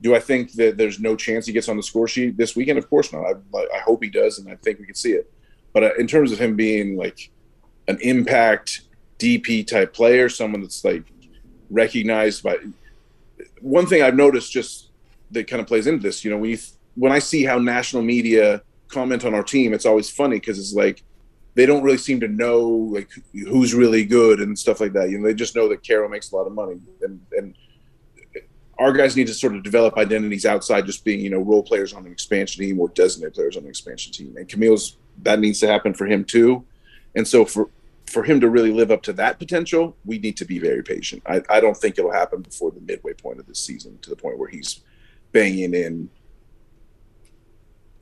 S2: Do I think that there's no chance he gets on the score sheet this weekend? Of course not. I, I hope he does, and I think we can see it. But uh, in terms of him being like an impact DP type player, someone that's like recognized by one thing I've noticed just that kind of plays into this, you know, when you when I see how national media comment on our team, it's always funny because it's like they don't really seem to know like who's really good and stuff like that. You know, they just know that Karol makes a lot of money and and our guys need to sort of develop identities outside just being, you know, role players on an expansion team or designated players on an expansion team. And Kamil's that needs to happen for him too. And so for for him to really live up to that potential, we need to be very patient. I, I don't think it'll happen before the midway point of this season to the point where he's banging in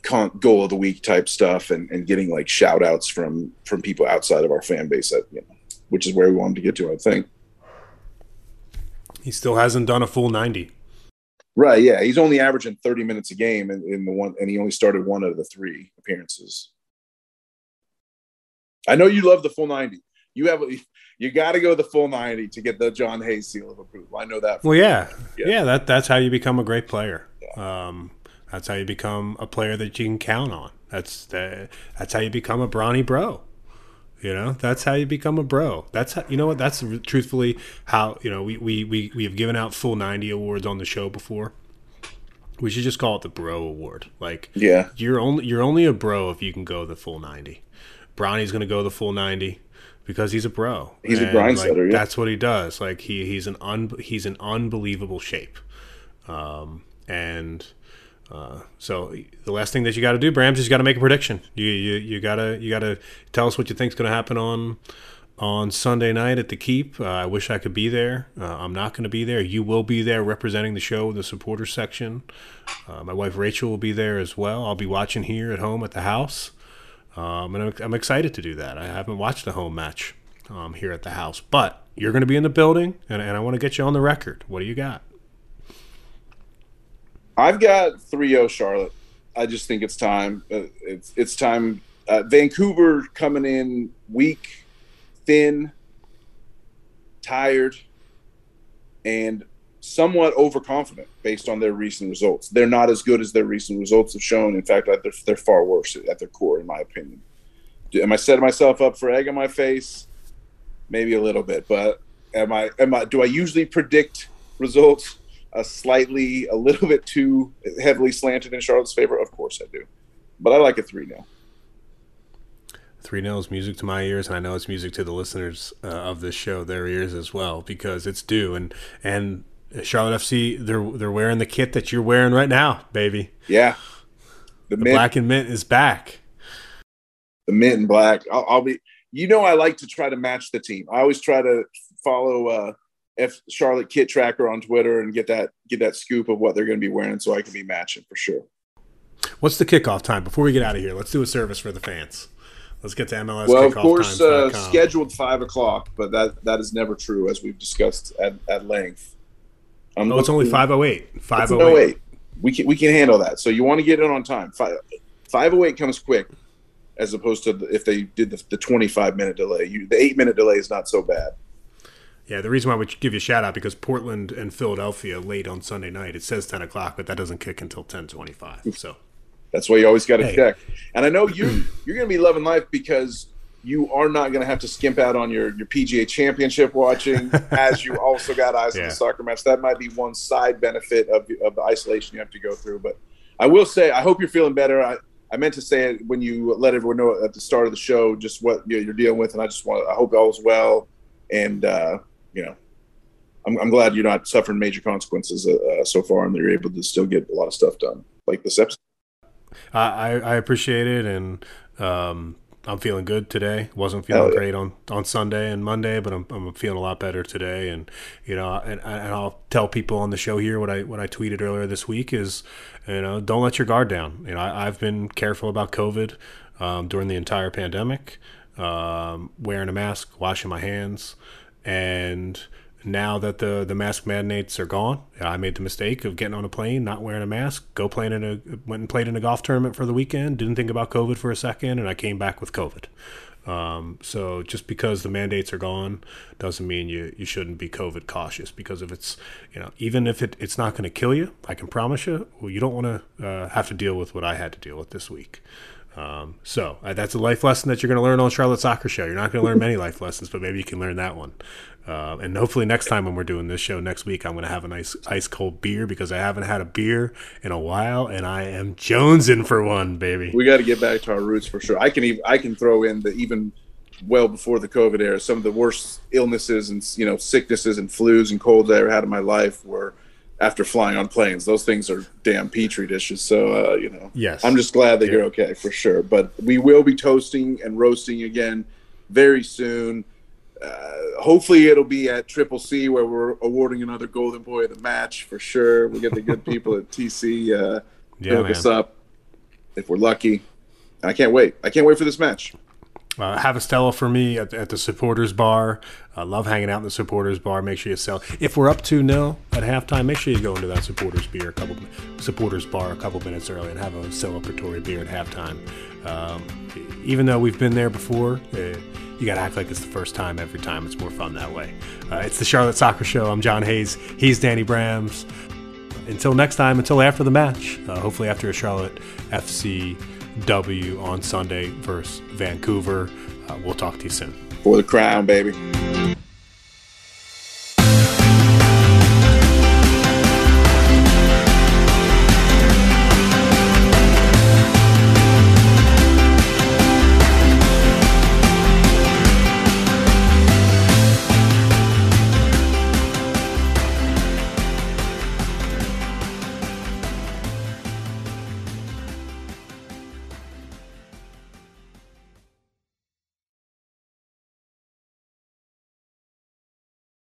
S2: con- goal of the week type stuff and, and getting like shout outs from from people outside of our fan base that you know, which is where we want him to get to, I think.
S1: He still hasn't done a full 90.
S2: Right. Yeah. He's only averaging 30 minutes a game in, in the one, and he only started one of the three appearances. I know you love the full 90. You have, you got to go the full 90 to get the John Hayes seal of approval. I know that.
S1: Well, yeah. yeah. yeah. that, that's how you become a great player. Yeah. Um, that's how you become a player that you can count on. That's the, that's how you become a brawny bro. You know, that's how you become a bro. That's how, you know what. That's truthfully how you know we we we we have given out full ninety awards on the show before. We should just call it the bro award. Like,
S2: yeah,
S1: you're only you're only a bro if you can go the full ninety. Bronny's going to go the full ninety because he's a bro.
S2: He's a
S1: And,
S2: grind
S1: like,
S2: yeah.
S1: That's what he does. Like he he's an un, he's an unbelievable shape. Um, and uh, so the last thing that you got to do, Brams, is you got to make a prediction. You you you gotta you gotta tell us what you think's going to happen on on Sunday night at the Keep. Uh, I wish I could be there. Uh, I'm not going to be there. You will be there representing the show in the supporters section. Uh, my wife Rachel will be there as well. I'll be watching here at home at the house. Um, and I'm, I'm excited to do that. I haven't watched a home match um, here at the house, but you're going to be in the building, and, and I want to get you on the record. What do you got?
S2: I've got 3-0 Charlotte. I just think it's time. Uh, It's it's time. Uh, Vancouver coming in weak, thin, tired, and somewhat overconfident based on their recent results. They're not as good as their recent results have shown. In fact, they're, they're far worse at their core, in my opinion. Am I setting myself up for egg on my face? Maybe a little bit, but am I? Am I? Do I usually predict results a slightly, a little bit too heavily slanted in Charlotte's favor? Of course I do, but I like a three 0
S1: Three nil is music to my ears, and I know it's music to the listeners uh, of this show, their ears as well, because it's due. And and Charlotte FC, they're they're wearing the kit that you're wearing right now, baby.
S2: Yeah, the,
S1: The
S2: mint,
S1: black and mint is back.
S2: the mint and black. I'll, I'll be. You know, I like to try to match the team. I always try to follow uh, F Charlotte Kit Tracker on Twitter and get that get that scoop of what they're going to be wearing, so I can be matching for sure.
S1: What's the kickoff time? Before we get out of here, let's do a service for the fans. Let's get to MLS
S2: well, of course, uh, scheduled five o'clock, but that that is never true, as we've discussed at, at length. I'm
S1: Oh, it's only
S2: five
S1: oh
S2: eight.
S1: Five
S2: oh eight. We can we can handle that. So you want to get in on time. Five five oh eight comes quick, as opposed to the, if they did the, the twenty five minute delay. You the eight minute delay is not so bad.
S1: Yeah, the reason why we give you a shout out because Portland and Philadelphia late on Sunday night. It says 10 o'clock, but that doesn't kick until 10:25. So
S2: That's why you always got to
S1: Hey.
S2: check. And I know you you're going to be loving life because you are not going to have to skimp out on your your PGA Championship watching, <laughs> as you also got eyes on the soccer match. That might be one side benefit of of the isolation you have to go through. But I will say, I hope you're feeling better. I, I meant to say it when you let everyone know at the start of the show just what you're dealing with, and I just want I hope all is well, and uh, you know. I'm, I'm glad you're not suffering major consequences uh, uh, so far, and that you're able to still get a lot of stuff done, like this episode.
S1: I, I appreciate it, and um, I'm feeling good today. wasn't feeling
S2: yeah.
S1: great on, on Sunday and Monday, but I'm, I'm feeling a lot better today. And you know, and, and I'll tell people on the show here what I what I tweeted earlier this week is, you know, don't let your guard down. You know, I, I've been careful about COVID um, during the entire pandemic, um, wearing a mask, washing my hands, and now that the the mask mandates are gone, I made the mistake of getting on a plane, not wearing a mask, go playing in a went and played in a golf tournament for the weekend, didn't think about COVID for a second, and I came back with COVID. Um, so just because the mandates are gone doesn't mean you, you shouldn't be COVID cautious because if it's you know even if it, it's not going to kill you, I can promise you, well, you don't want to uh, have to deal with what I had to deal with this week. Um, so uh, that's a life lesson that you're going to learn on Charlotte Soccer Show. You're not going to learn many <laughs> life lessons, but maybe you can learn that one. Uh, and hopefully next time when we're doing this show next week, I'm going to have a nice ice cold beer because I haven't had a beer in a while, and I am jonesing for one, baby.
S2: we got to get back to our roots for sure. I can even I can throw in the even well before the COVID era, some of the worst illnesses and you know sicknesses and flus and colds I ever had in my life were after flying on planes. Those things are damn petri dishes. So uh, you know,
S1: Yes.
S2: I'm just glad that you're okay for sure. But we will be toasting and roasting again very soon. Uh, hopefully it'll be at Triple C where we're awarding another Golden Boy of the match for sure. We get the good <laughs> people at TC uh,
S1: Yeah,
S2: hook
S1: man.
S2: us up if we're lucky. I can't wait. I can't wait for this match.
S1: Uh, have a Stella for me at, at the supporters bar. I love hanging out in the supporters bar. Make sure you sell. If we're up two 0 at halftime, make sure you go into that supporters beer a couple supporters bar a couple minutes early and have a celebratory beer at halftime. Um, even though we've been there before, uh, you got to act like it's the first time every time. It's more fun that way. Uh, it's the Charlotte Soccer Show. I'm John Hayes. He's Danny Brams. Until next time, until after the match, uh, hopefully after a Charlotte FC W on Sunday versus Vancouver. Uh, we'll talk to you soon.
S2: For the crown, baby.